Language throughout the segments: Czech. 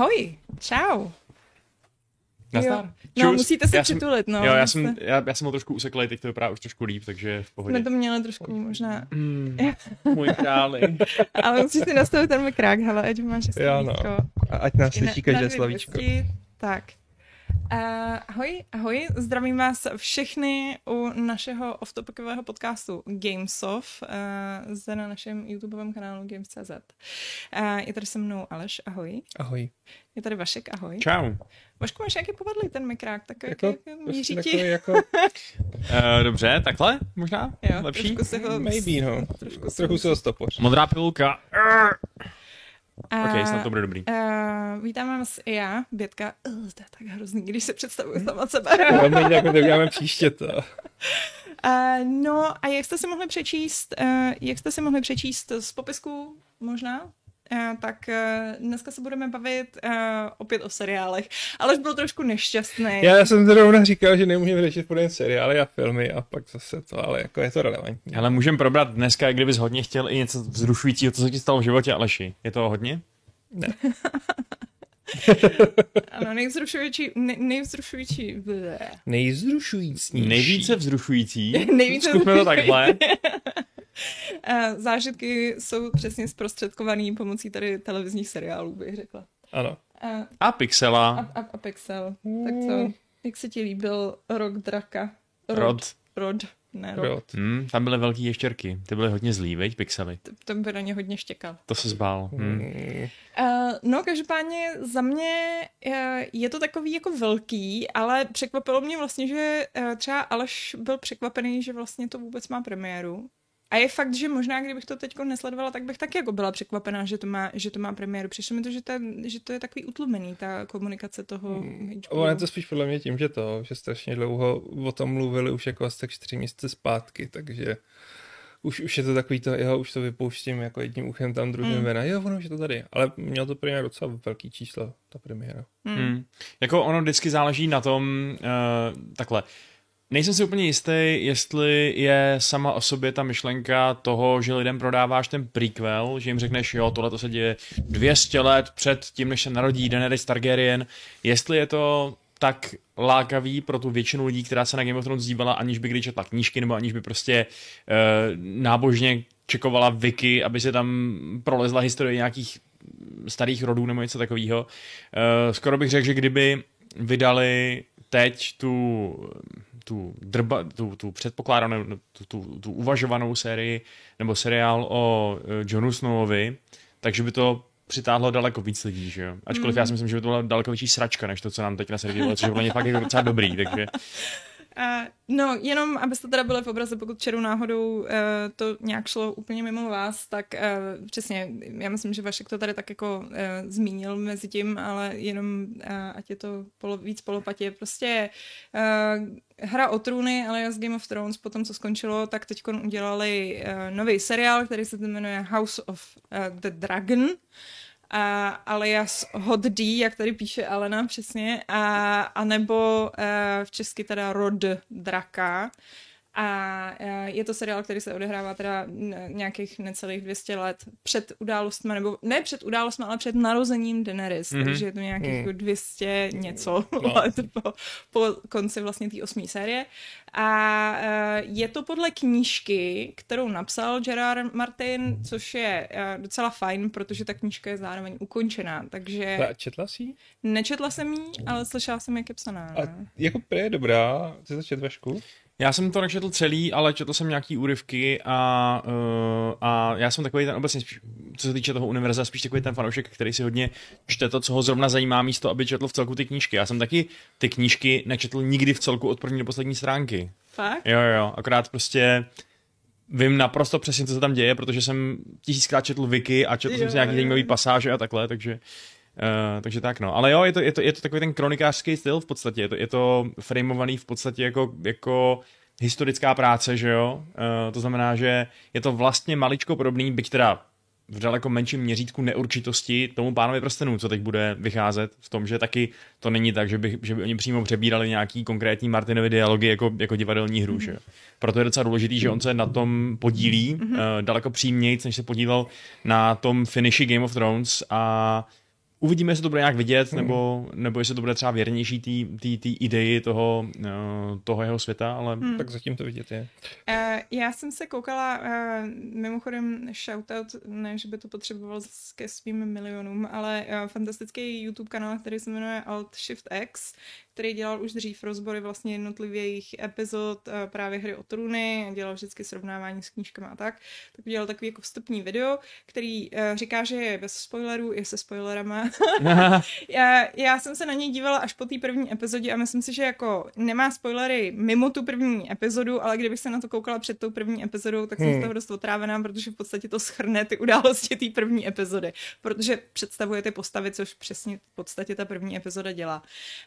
Ahoj, čau. Nazdar. No, musíte se já jsem, přitulit, no. Jo, já se... jsem, já, já jsem ho trošku useklej, teď to vypadá už trošku líp, takže v pohodě. Jsme to měli trošku možná. Mm, můj králi. Ale musíš si nastavit ten mikrák, hele, ať máš Jo, no. Ať nás slyší každé slavíčko. Tak. Uh, ahoj, ahoj, zdravím vás všechny u našeho off-topicového podcastu Gamesoft uh, zde na našem YouTubeovém kanálu Games.cz. Uh, je tady se mnou Aleš, ahoj. Ahoj. Je tady Vašek, ahoj. Čau. Vašku, máš jaký povadlý ten mikrák, tak jako, jak, jak míří prostě ti? Jako... uh, dobře, takhle možná? Jo, Lepší? trošku se ho... Maybe, no. Trošku Trochu se ho stopoř. Modrá pilulka. Uh, ok, snad to bude dobrý. Uh, vítám vás i já, Bětka. Uh, to je tak hrozný, když se představuju sama sebe. Velmi jako to uděláme příště to. Uh, no a jak jste si mohli přečíst, uh, jak jste si mohli přečíst z popisku možná, tak uh, dneska se budeme bavit uh, opět o seriálech, ale byl trošku nešťastný. Já jsem zrovna říkal, že nemůžeme řešit podle seriály a filmy a pak zase to, ale jako je to relevantní. Ale můžeme probrat dneska, kdybys hodně chtěl i něco vzrušujícího, co se ti stalo v životě, Aleši. Je to hodně? Ne. ano, nejvzrušující, ne, nejvzrušující, blé. Nejzrušující. Nejvíce vzrušující. Nejvíce Zkusme to takhle. Zážitky jsou přesně zprostředkovaný pomocí tady televizních seriálů, bych řekla. Ano. Uh, A Pixela. a, a, a Pixel. Tak co? Jak se ti líbil Rok draka? Rod. Rod. Ne, rod. Rod. Hmm, tam byly velký ještěrky. Ty byly hodně zlý, veď, Pixely. To, to by na ně hodně štěkal. To se zbál. Hmm. Mm. Uh, no, každopádně za mě uh, je to takový jako velký, ale překvapilo mě vlastně, že uh, třeba Aleš byl překvapený, že vlastně to vůbec má premiéru. A je fakt, že možná, kdybych to teď nesledovala, tak bych taky jako byla překvapená, že to má, že to má premiéru. Přišlo mi to, že, ta, že to je takový utlumený, ta komunikace toho Mm. HBO. Ono je to spíš podle mě tím, že to, že strašně dlouho o tom mluvili už jako asi tak čtyři měsíce zpátky, takže už, už je to takový to, jo, už to vypouštím jako jedním uchem tam, druhým Mm. mm. ven, jo, ono už je to tady. Ale měl to premiéra docela velký číslo, ta premiéra. Hmm. Hmm. Jako ono vždycky záleží na tom, uh, takhle, nejsem si úplně jistý, jestli je sama o sobě ta myšlenka toho, že lidem prodáváš ten prequel, že jim řekneš, jo, tohle to se děje 200 let před tím, než se narodí Daenerys Targaryen, jestli je to tak lákavý pro tu většinu lidí, která se na Game of Thrones dívala, aniž by kdy četla knížky, nebo aniž by prostě uh, nábožně čekovala wiki, aby se tam prolezla historie nějakých starých rodů nebo něco takového. Uh, skoro bych řekl, že kdyby vydali teď tu, tu, drba, tu, tu předpokládanou, tu, tu, tu uvažovanou sérii nebo seriál o uh, Johnu Snowovi, takže by to přitáhlo daleko víc lidí, že jo. Ačkoliv mm. já si myslím, že by to byla daleko větší sračka, než to, co nám teď nasadili, což je pro fakt jako docela dobrý, takže... Uh, no, jenom abyste teda byli v obraze, pokud čeru náhodou uh, to nějak šlo úplně mimo vás, tak uh, přesně, já myslím, že Vašek to tady tak jako uh, zmínil mezi tím, ale jenom, uh, ať je to polo, víc polopatě, prostě uh, hra o trůny, ale z Game of Thrones, potom co skončilo, tak teď udělali uh, nový seriál, který se jmenuje House of uh, the Dragon, a alias Hot D, jak tady píše Alena přesně, a, a nebo a, v česky teda Rod Draka. A, a je to seriál, který se odehrává teda nějakých necelých 200 let před událostmi, nebo ne před událostmi, ale před narozením Daenerys, mm-hmm. takže je to nějakých mm. 200 něco no. let po, po konci vlastně té osmé série. A uh, je to podle knížky, kterou napsal Gerard Martin, což je uh, docela fajn, protože ta knížka je zároveň ukončená, takže... A četla jsi ji? Nečetla jsem ji, ale slyšela jsem, jak je psaná. A jako je dobrá, ty to čet Vašku? Já jsem to nečetl celý, ale četl jsem nějaký úryvky a, uh, a já jsem takový ten obecně, spíš, co se týče toho univerza, spíš takový ten fanoušek, který si hodně čte to, co ho zrovna zajímá místo, aby četl v celku ty knížky. Já jsem taky ty knížky nečetl nikdy v celku od první do poslední stránky. Fakt? Jo, jo, akorát prostě vím naprosto přesně, co se tam děje, protože jsem tisíckrát četl wiki a četl jo, jsem si nějaký zajímavý pasáže a takhle, takže Uh, takže tak no, ale jo, je to, je to, je to takový ten kronikářský styl v podstatě, je to, je to frameovaný v podstatě jako, jako historická práce, že jo, uh, to znamená, že je to vlastně maličko podobný, byť teda v daleko menším měřítku neurčitosti tomu pánovi prstenů, co teď bude vycházet v tom, že taky to není tak, že by, že by oni přímo přebírali nějaký konkrétní Martinovy dialogy jako, jako divadelní hru. Mm-hmm. Že? Proto je docela důležitý, že on se na tom podílí mm-hmm. uh, daleko přímnějc, než se podílel na tom finishi Game of Thrones a Uvidíme, jestli to bude nějak vidět, hmm. nebo, nebo jestli to bude třeba věrnější té ideji toho, uh, toho jeho světa, ale... Hmm. Tak zatím to vidět je. Uh, já jsem se koukala, uh, mimochodem shoutout, ne, že by to potřeboval ke svým milionům, ale uh, fantastický YouTube kanál, který se jmenuje Alt Shift X, který dělal už dřív rozbory vlastně jednotlivých epizod uh, právě hry o trůny, dělal vždycky srovnávání s knížkami a tak, tak udělal takový jako vstupní video, který uh, říká, že je bez spoilerů, je se spoilerama. já, já jsem se na něj dívala až po té první epizodě a myslím si, že jako nemá spoilery mimo tu první epizodu, ale kdybych se na to koukala před tou první epizodou, tak jsem hmm. z toho dost otrávená, protože v podstatě to schrne ty události té první epizody, protože představuje ty postavy, což přesně v podstatě ta první epizoda dělá.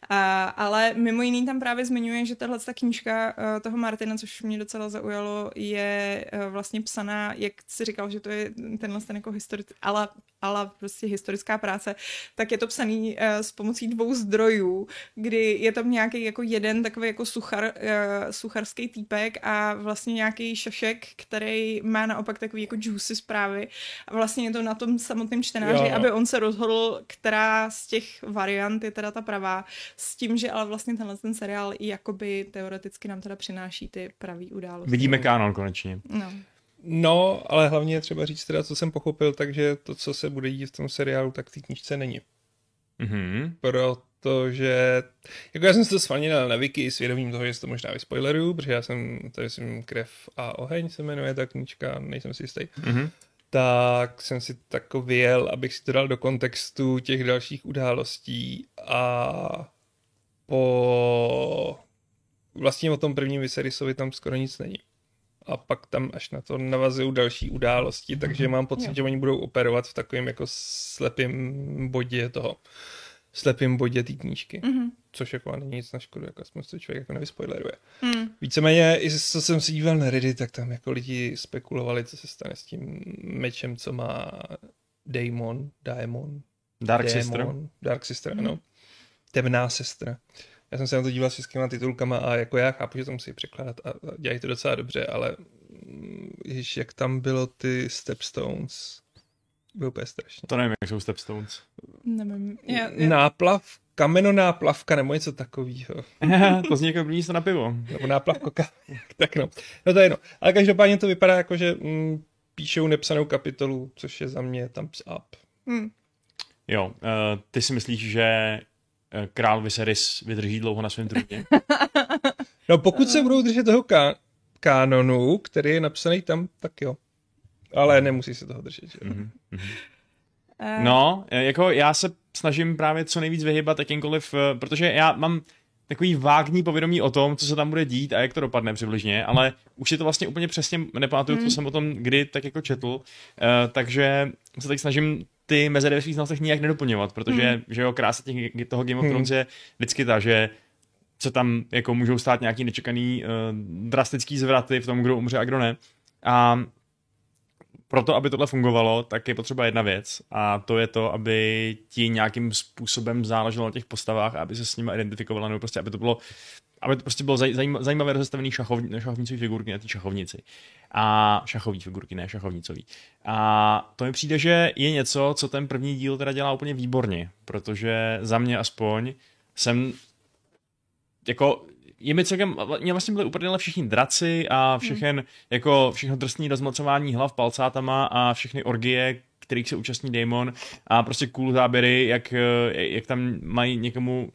A, ale mimo jiný tam právě zmiňuje, že tahle ta knížka uh, toho Martina, což mě docela zaujalo, je uh, vlastně psaná, jak si říkal, že to je tenhle ten jako historic, ale, ale prostě historická práce, tak je to psaný uh, s pomocí dvou zdrojů, kdy je tam nějaký jako jeden takový jako suchar, uh, sucharský týpek a vlastně nějaký šašek, který má naopak takový jako juicy zprávy a vlastně je to na tom samotném čtenáři, jo. aby on se rozhodl, která z těch variant je teda ta pravá, s tím, že ale vlastně tenhle ten seriál i jakoby teoreticky nám teda přináší ty pravý události. Vidíme kanon konečně. No. No, ale hlavně je třeba říct teda, co jsem pochopil, takže to, co se bude dít v tom seriálu, tak v té knižce není. Mm-hmm. Protože, jako já jsem se to svalnil na wiki s vědomím toho, že se to možná vyspoileruju, protože já jsem, tady jsem Krev a oheň se jmenuje ta knížka, nejsem si jistý. Mm-hmm. Tak jsem si tak vyjel, abych si to dal do kontextu těch dalších událostí a po vlastně o tom prvním Viserisovi tam skoro nic není a pak tam až na to navazují další události, takže mám pocit, jo. že oni budou operovat v takovém jako slepém bodě toho, slepém bodě té knížky. Mm-hmm. Což jako není nic na škodu, jako aspoň se člověk jako nevyspoileruje. Mm. Víceméně, i co jsem si díval na Reddit, tak tam jako lidi spekulovali, co se stane s tím mečem, co má Daemon, Daemon, Dark Daemon, Sister. Dark Sister, mm. Temná sestra já jsem se na to díval s českýma titulkama a jako já chápu, že to musí překládat a dělají to docela dobře, ale mm, ježiš, jak tam bylo ty Stepstones, bylo úplně strašně. To nevím, jak jsou Stepstones. Nevím. Já, já... Náplav, kamenonáplavka nebo něco takového. to zní jako blíž na pivo. Nebo náplavko tak no. No to je jedno. Ale každopádně to vypadá jako, že mm, píšou nepsanou kapitolu, což je za mě thumbs up. Hmm. Jo, uh, ty si myslíš, že král Viserys vydrží dlouho na svém trůně. no pokud se budou držet toho ká- kánonu, který je napsaný tam, tak jo. Ale nemusí se toho držet. Že? Mm-hmm. No, eh, jako já se snažím právě co nejvíc vyhybat jakýmkoliv, protože já mám takový vágní povědomí o tom, co se tam bude dít a jak to dopadne přibližně, ale už si to vlastně úplně přesně nepamatuju, mm. co jsem o tom kdy tak jako četl, uh, takže se teď snažím ty mezery ve svých znalostech nijak nedoplňovat, protože hmm. že jo, krása těch, toho Game of Thrones hmm. je vždycky ta, že se tam jako můžou stát nějaký nečekaný uh, drastický zvraty v tom, kdo umře a kdo ne. A proto, aby tohle fungovalo, tak je potřeba jedna věc a to je to, aby ti nějakým způsobem záleželo na těch postavách a aby se s nimi identifikovala, nebo prostě, aby to bylo aby to prostě bylo zajím, zajímavé rozestavený šachovní, šachovnicový figurky na té šachovnici. A šachový figurky, ne šachovnicový. A to mi přijde, že je něco, co ten první díl teda dělá úplně výborně, protože za mě aspoň jsem jako je mi celkem, mě vlastně byly úplně všichni draci a všechen, hmm. jako všechno drsný rozmocování hlav palcátama a všechny orgie, kterých se účastní Damon a prostě cool záběry, jak, jak tam mají někomu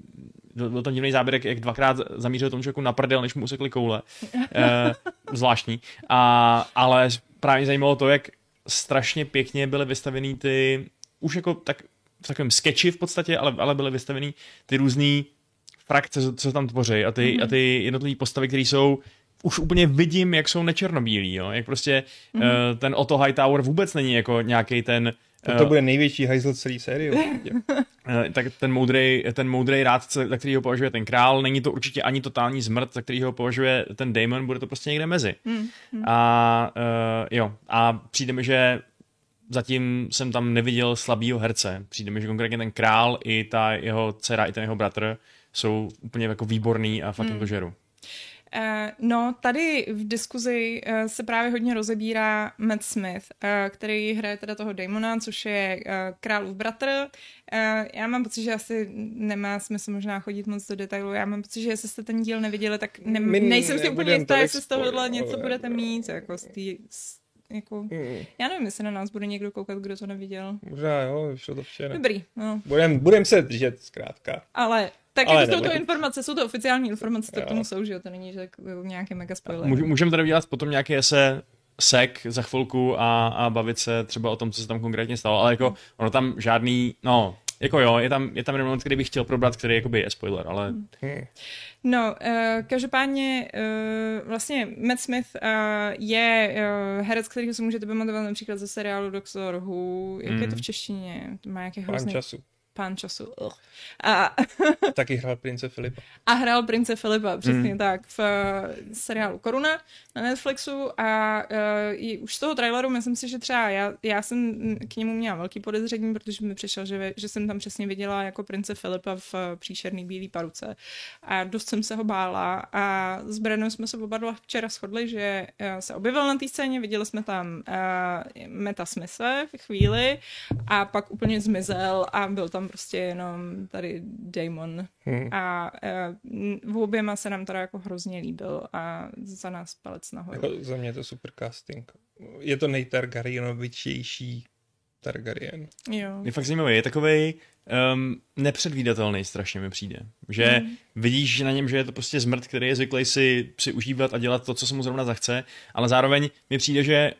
byl tam divný záběr, jak, jak dvakrát zamířil tomu člověku na prdel, než mu usekli koule. E, zvláštní. A, ale právě zajímalo to, jak strašně pěkně byly vystaveny ty, už jako tak v takovém sketchi v podstatě, ale, ale byly vystaveny ty různé frakce, co se tam tvoří a ty, mm-hmm. a ty jednotlivé postavy, které jsou už úplně vidím, jak jsou nečernobílí, jo? jak prostě mm-hmm. uh, ten Otto Hightower vůbec není jako nějaký ten to, to bude největší hajzl celé série. Eh, tak ten moudrý, ten moudrý rádce, za který ho považuje ten král, není to určitě ani totální zmrt, za který ho považuje ten Damon, bude to prostě někde mezi. Mm, mm. A uh, jo, a přijde mi, že zatím jsem tam neviděl slabýho herce. Přijde mi, že konkrétně ten král i ta jeho dcera, i ten jeho bratr jsou úplně jako výborný a fakt mm. to žeru. Uh, no, tady v diskuzi uh, se právě hodně rozebírá Matt Smith, uh, který hraje teda toho Damona, což je králův bratr. Já mám pocit, že asi nemá smysl možná chodit moc do detailu. Já mám pocit, že jestli jste ten díl neviděli, tak ne- nejsem si úplně jistá, jestli z tohohle něco budete mít, jako z tý, z jako, mm. já nevím, jestli na nás bude někdo koukat, kdo to neviděl. Možná jo, šlo to včera. Dobrý, no. Budem, budem se držet zkrátka. Ale tak Ale jako jsou to informace, jsou to oficiální informace, to k tomu jsou, že jo, to není že nějaký mega spoiler. Můžeme tady udělat potom nějaký ese sek za chvilku a, a bavit se třeba o tom, co se tam konkrétně stalo, ale jako ono tam žádný, no, jako jo, je tam, je tam jeden moment, který bych chtěl probrat, který jakoby je spoiler, ale... Hmm. No, uh, každopádně uh, vlastně Matt Smith uh, je uh, herec, který si můžete pamatovat například ze seriálu Doctor Who. Jak mm. je to v hmm. češtině? To má nějaký hrozný... času pán času. Ugh. A, Taky hrál prince Filipa. A hrál prince Filipa, přesně mm. tak, v uh, seriálu Koruna na Netflixu a uh, už z toho traileru myslím si, že třeba já, já jsem k němu měla velký podezření, protože mi přišel, že, že jsem tam přesně viděla jako prince Filipa v uh, příšerný bílý paruce a dost jsem se ho bála a s Brenou jsme se oba dva včera shodli, že uh, se objevil na té scéně, viděli jsme tam uh, Meta Smise v chvíli a pak úplně zmizel a byl tam prostě jenom tady Damon. Hmm. A uh, v oběma se nám teda jako hrozně líbil a za nás palec nahoru. Jako za mě je to super casting. Je to nejtargaryenovičtější Targaryen. Jo. Je fakt zajímavý, je takový um, nepředvídatelný strašně mi přijde. Že hmm. vidíš že na něm, že je to prostě zmrt, který je zvyklý si, si užívat a dělat to, co se mu zrovna zachce, ale zároveň mi přijde, že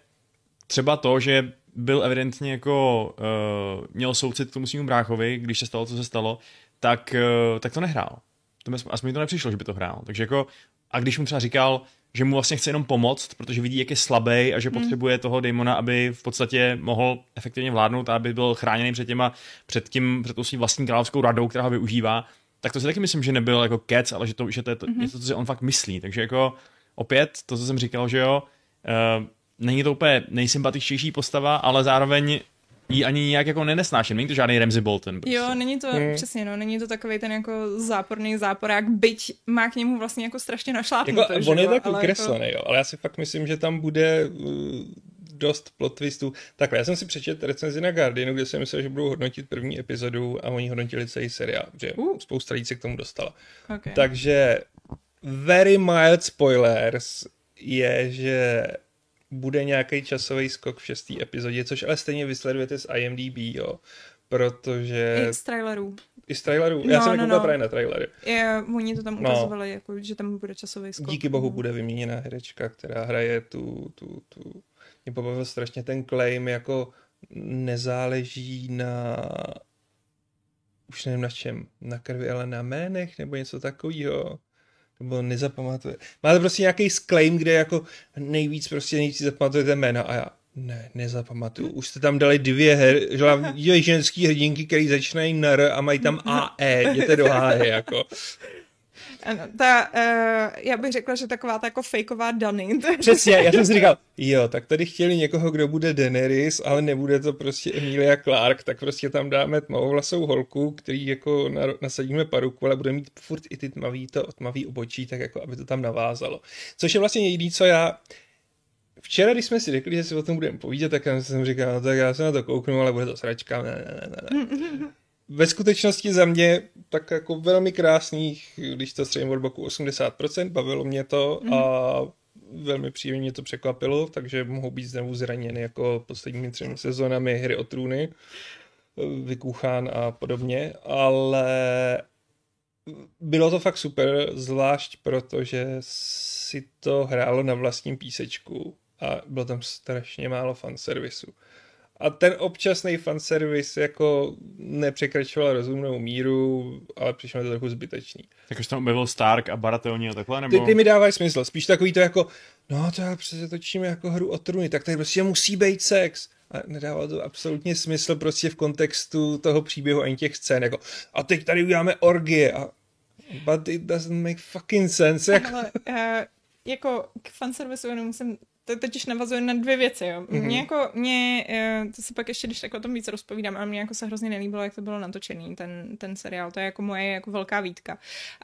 třeba to, že byl evidentně jako, uh, měl soucit k tomu svým bráchovi, když se stalo, co se stalo, tak, uh, tak to nehrál. To mi, aspoň mi to nepřišlo, že by to hrál. Takže jako, a když mu třeba říkal, že mu vlastně chce jenom pomoct, protože vidí, jak je slabý a že hmm. potřebuje toho Damona, aby v podstatě mohl efektivně vládnout a aby byl chráněný před těma, před tím, před tou svým vlastní královskou radou, která ho využívá, tak to si taky myslím, že nebyl jako kec, ale že to, že to je to, mm-hmm. to, co si on fakt myslí. Takže jako opět, to, co jsem říkal, že jo, uh, není to úplně nejsympatičtější postava, ale zároveň ji ani nějak jako nenesnáším. Není to žádný Ramsey Bolton. Prostě. Jo, není to, hmm. přesně, no, není to takový ten jako záporný záporák, byť má k němu vlastně jako strašně našlápnuto. Jako, on je tak ukreslený, jako... jo, ale já si fakt myslím, že tam bude uh, dost plot twistů. Takhle, já jsem si přečetl recenzi na Guardianu, kde jsem myslel, že budou hodnotit první epizodu a oni hodnotili celý seriál, že uh. spousta lidí se k tomu dostala. Okay. Takže very mild spoilers je, že bude nějaký časový skok v šestý epizodě, což ale stejně vysledujete z IMDb, jo, protože... I z trailerů. I z trailerů? No, Já jsem no, no. právě na trailery. Je, oni to tam no. ukazovali, no. jako, že tam bude časový skok. Díky bohu bude vyměněná herečka, která hraje tu, tu, tu... Mě pobavil strašně ten claim, jako nezáleží na už nevím na čem, na krvi, ale na jménech nebo něco takového nebo nezapamatuje. Máte prostě nějaký claim, kde jako nejvíc prostě nejvíc zapamatujete jména a já ne, nezapamatuju. Už jste tam dali dvě, her, dvě ženský hrdinky, které začínají na R a mají tam AE, jděte do háje, jako. Ta, uh, já bych řekla, že taková ta jako fejková Dany. Přesně, já jsem si říkal, jo, tak tady chtěli někoho, kdo bude Daenerys, ale nebude to prostě Emilia Clark, tak prostě tam dáme tmavovlasou holku, který jako nasadíme paruku, ale bude mít furt i ty tmavý, to tmavý obočí, tak jako aby to tam navázalo. Což je vlastně jediný, co já Včera, když jsme si řekli, že si o tom budeme povídat, tak jsem říkal, no tak já se na to kouknu, ale bude to sračka, ne, ne, ne, ne. Ve skutečnosti za mě tak jako velmi krásných, když to střelím od boku 80%, bavilo mě to mm. a velmi příjemně mě to překvapilo, takže mohou být znovu zraněny jako posledními třemi sezónami hry o trůny, Vykuchán a podobně, ale bylo to fakt super, zvlášť protože si to hrálo na vlastním písečku a bylo tam strašně málo fanservisu. A ten občasný fanservice jako nepřekračoval rozumnou míru, ale přišlo to trochu zbytečný. Tak už tam objevil Stark a Baratheoni a takhle, nebo? Ty, ty mi dávají smysl, spíš takový to jako, no to já přece točíme jako hru o truny, tak tady prostě musí být sex. A nedává to absolutně smysl prostě v kontextu toho příběhu ani těch scén, jako a teď tady uděláme orgie a but it doesn't make fucking sense. Jako... Ale, uh, jako k fanservisu jenom musím to totiž navazuje na dvě věci, jo. Mm-hmm. Mě jako, mě, eh, to si pak ještě, když tak o tom víc rozpovídám, a mě jako se hrozně nelíbilo, jak to bylo natočený, ten, ten seriál, to je jako moje jako velká výtka.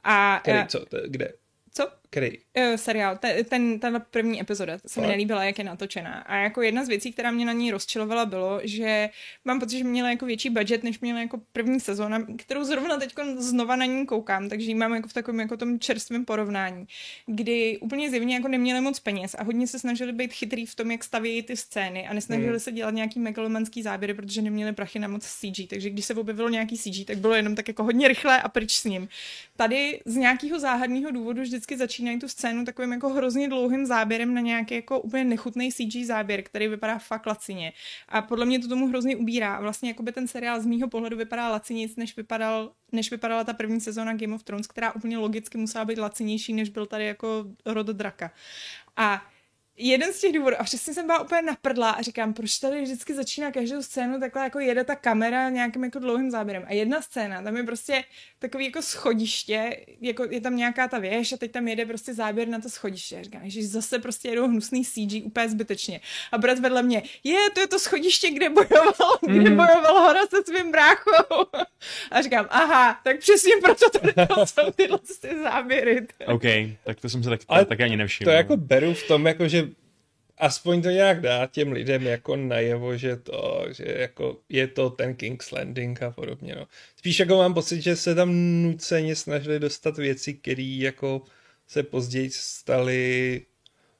A, Který, co, to, kde? Co? Který? Uh, seriál, ten, ten, ta první epizoda, se mi nelíbila, jak je natočená. A jako jedna z věcí, která mě na ní rozčilovala, bylo, že mám pocit, že měla jako větší budget, než měla jako první sezóna, kterou zrovna teď znova na ní koukám, takže ji mám jako v takovém jako tom čerstvém porovnání, kdy úplně zjevně jako neměli moc peněz a hodně se snažili být chytrý v tom, jak stavějí ty scény a nesnažili hmm. se dělat nějaký megalomanský záběry, protože neměli prachy na moc CG, takže když se objevilo nějaký CG, tak bylo jenom tak jako hodně rychle a pryč s ním. Tady z nějakého záhadného důvodu vždycky začínají tu scénu takovým jako hrozně dlouhým záběrem na nějaký jako úplně nechutný CG záběr, který vypadá fakt lacině. A podle mě to tomu hrozně ubírá. A vlastně jako by ten seriál z mýho pohledu vypadá lacinějc, než, vypadal, než vypadala ta první sezóna Game of Thrones, která úplně logicky musela být lacinější, než byl tady jako rod draka. A jeden z těch důvodů, a přesně jsem byla úplně naprdla a říkám, proč tady vždycky začíná každou scénu takhle jako jede ta kamera nějakým jako dlouhým záběrem. A jedna scéna, tam je prostě takový jako schodiště, jako je tam nějaká ta věž a teď tam jede prostě záběr na to schodiště. A říkám, že zase prostě jedou hnusný CG úplně zbytečně. A brat vedle mě, je, to je to schodiště, kde bojoval, mm. kde mhm. bojoval Hora se svým bráchou. A říkám, aha, tak přesně proto tady jsou tyhle ty záběry. OK, tak to jsem se tak, Ale tak ani nevšiml. To jako beru v tom, jako že aspoň to nějak dá těm lidem jako najevo, že to, že jako je to ten King's Landing a podobně, no. Spíš jako mám pocit, že se tam nuceně snažili dostat věci, které jako se později staly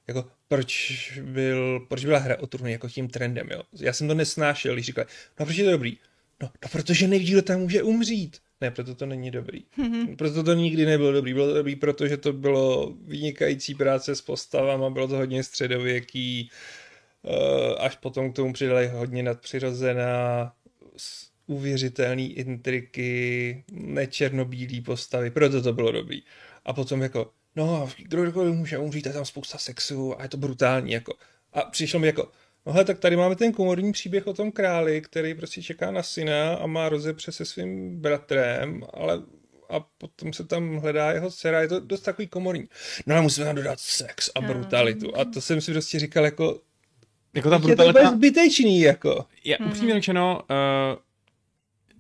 jako proč, byl, proč byla hra o trůny jako tím trendem, jo. Já jsem to nesnášel, když říkali, no proč je to dobrý? No, no protože nejdíl tam může umřít. Ne, proto to není dobrý. Mm-hmm. Proto to nikdy nebylo dobrý. Bylo to dobrý, protože to bylo vynikající práce s postavama, bylo to hodně středověký, eh, až potom k tomu přidali hodně nadpřirozená, uvěřitelný intriky, nečernobílý postavy, proto to bylo dobrý. A potom jako, no, kdokoliv může umřít, je tam spousta sexu a je to brutální, jako. A přišlo mi jako, No hele, tak tady máme ten komorní příběh o tom králi, který prostě čeká na syna a má rozepře se svým bratrem, ale a potom se tam hledá jeho dcera, je to dost takový komorní. No a musíme tam dodat sex a brutalitu. A to jsem si prostě říkal jako... Jako ta brutalita... Je to zbytečný, jako. Je, upřímně řečeno, uh,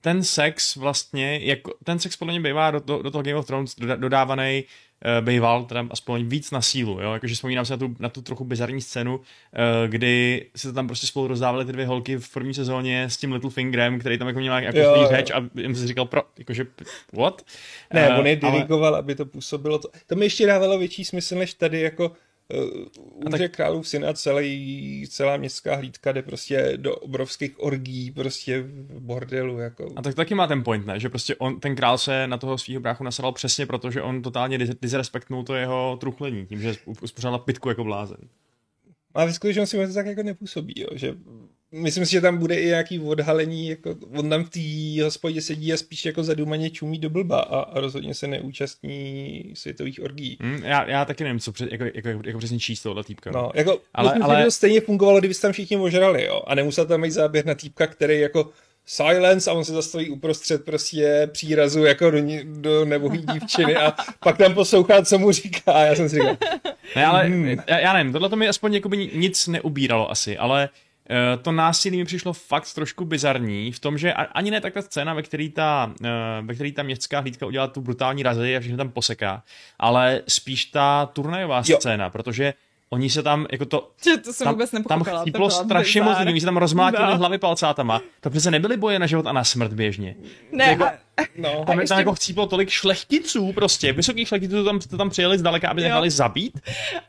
ten sex vlastně, jako, ten sex podle mě bývá do, do, do toho Game of Thrones dodávaný uh, býval teda aspoň víc na sílu, jo, jakože vzpomínám se na tu, na tu trochu bizarní scénu, uh, kdy se tam prostě spolu rozdávali ty dvě holky v první sezóně s tím Little Fingerem, který tam jako měl jako jo, řeč a jim se říkal pro, jakože what? Ne, uh, on je dirigoval, ale... aby to působilo, to, to mi ještě dávalo větší smysl, než tady jako Uh, tak... králův syn a celý, celá městská hlídka jde prostě do obrovských orgí, prostě v bordelu. Jako. A tak taky má ten point, ne? Že prostě on, ten král se na toho svého bráchu nasadal přesně proto, že on totálně disrespektnul to jeho truchlení, tím, že uspořádal pitku jako blázen. A ve skutečnosti to tak jako nepůsobí, jo? že myslím si, že tam bude i nějaký odhalení, jako on tam v té hospodě sedí a spíš jako zadumaně čumí do blba a, a rozhodně se neúčastní světových orgí. Mm, já, já taky nevím, co před, jako, jako, jako, jako přesně číst tohle týpka. No, jako, ale, myslím, ale... Že to stejně fungovalo, kdyby tam všichni ožrali, jo, a nemusel tam mít záběr na týpka, který jako silence a on se zastaví uprostřed prostě přírazu jako do, do nebohý dívčiny a pak tam poslouchá, co mu říká a já jsem si říkal. Ne, ale hmm. já, já nevím, tohle to mi aspoň nic neubíralo asi, ale to násilí mi přišlo fakt trošku bizarní v tom, že ani ne tak ta scéna, ve který ta, eh, ve který ta městská hlídka udělá tu brutální razy a všechno tam poseká, ale spíš ta turnajová jo. scéna, protože Oni se tam, jako to, že to jsem tam, vůbec tam chcíplo strašně moc oni se tam rozmlátili no. hlavy palcátama. To přece nebyly boje na život a na smrt běžně. Ne, jako, a, no. Tam, ještě... tam jako chcíplo tolik šlechticů prostě, vysokých šlechticů tam, to tam přijeli zdaleka, aby nechali zabít.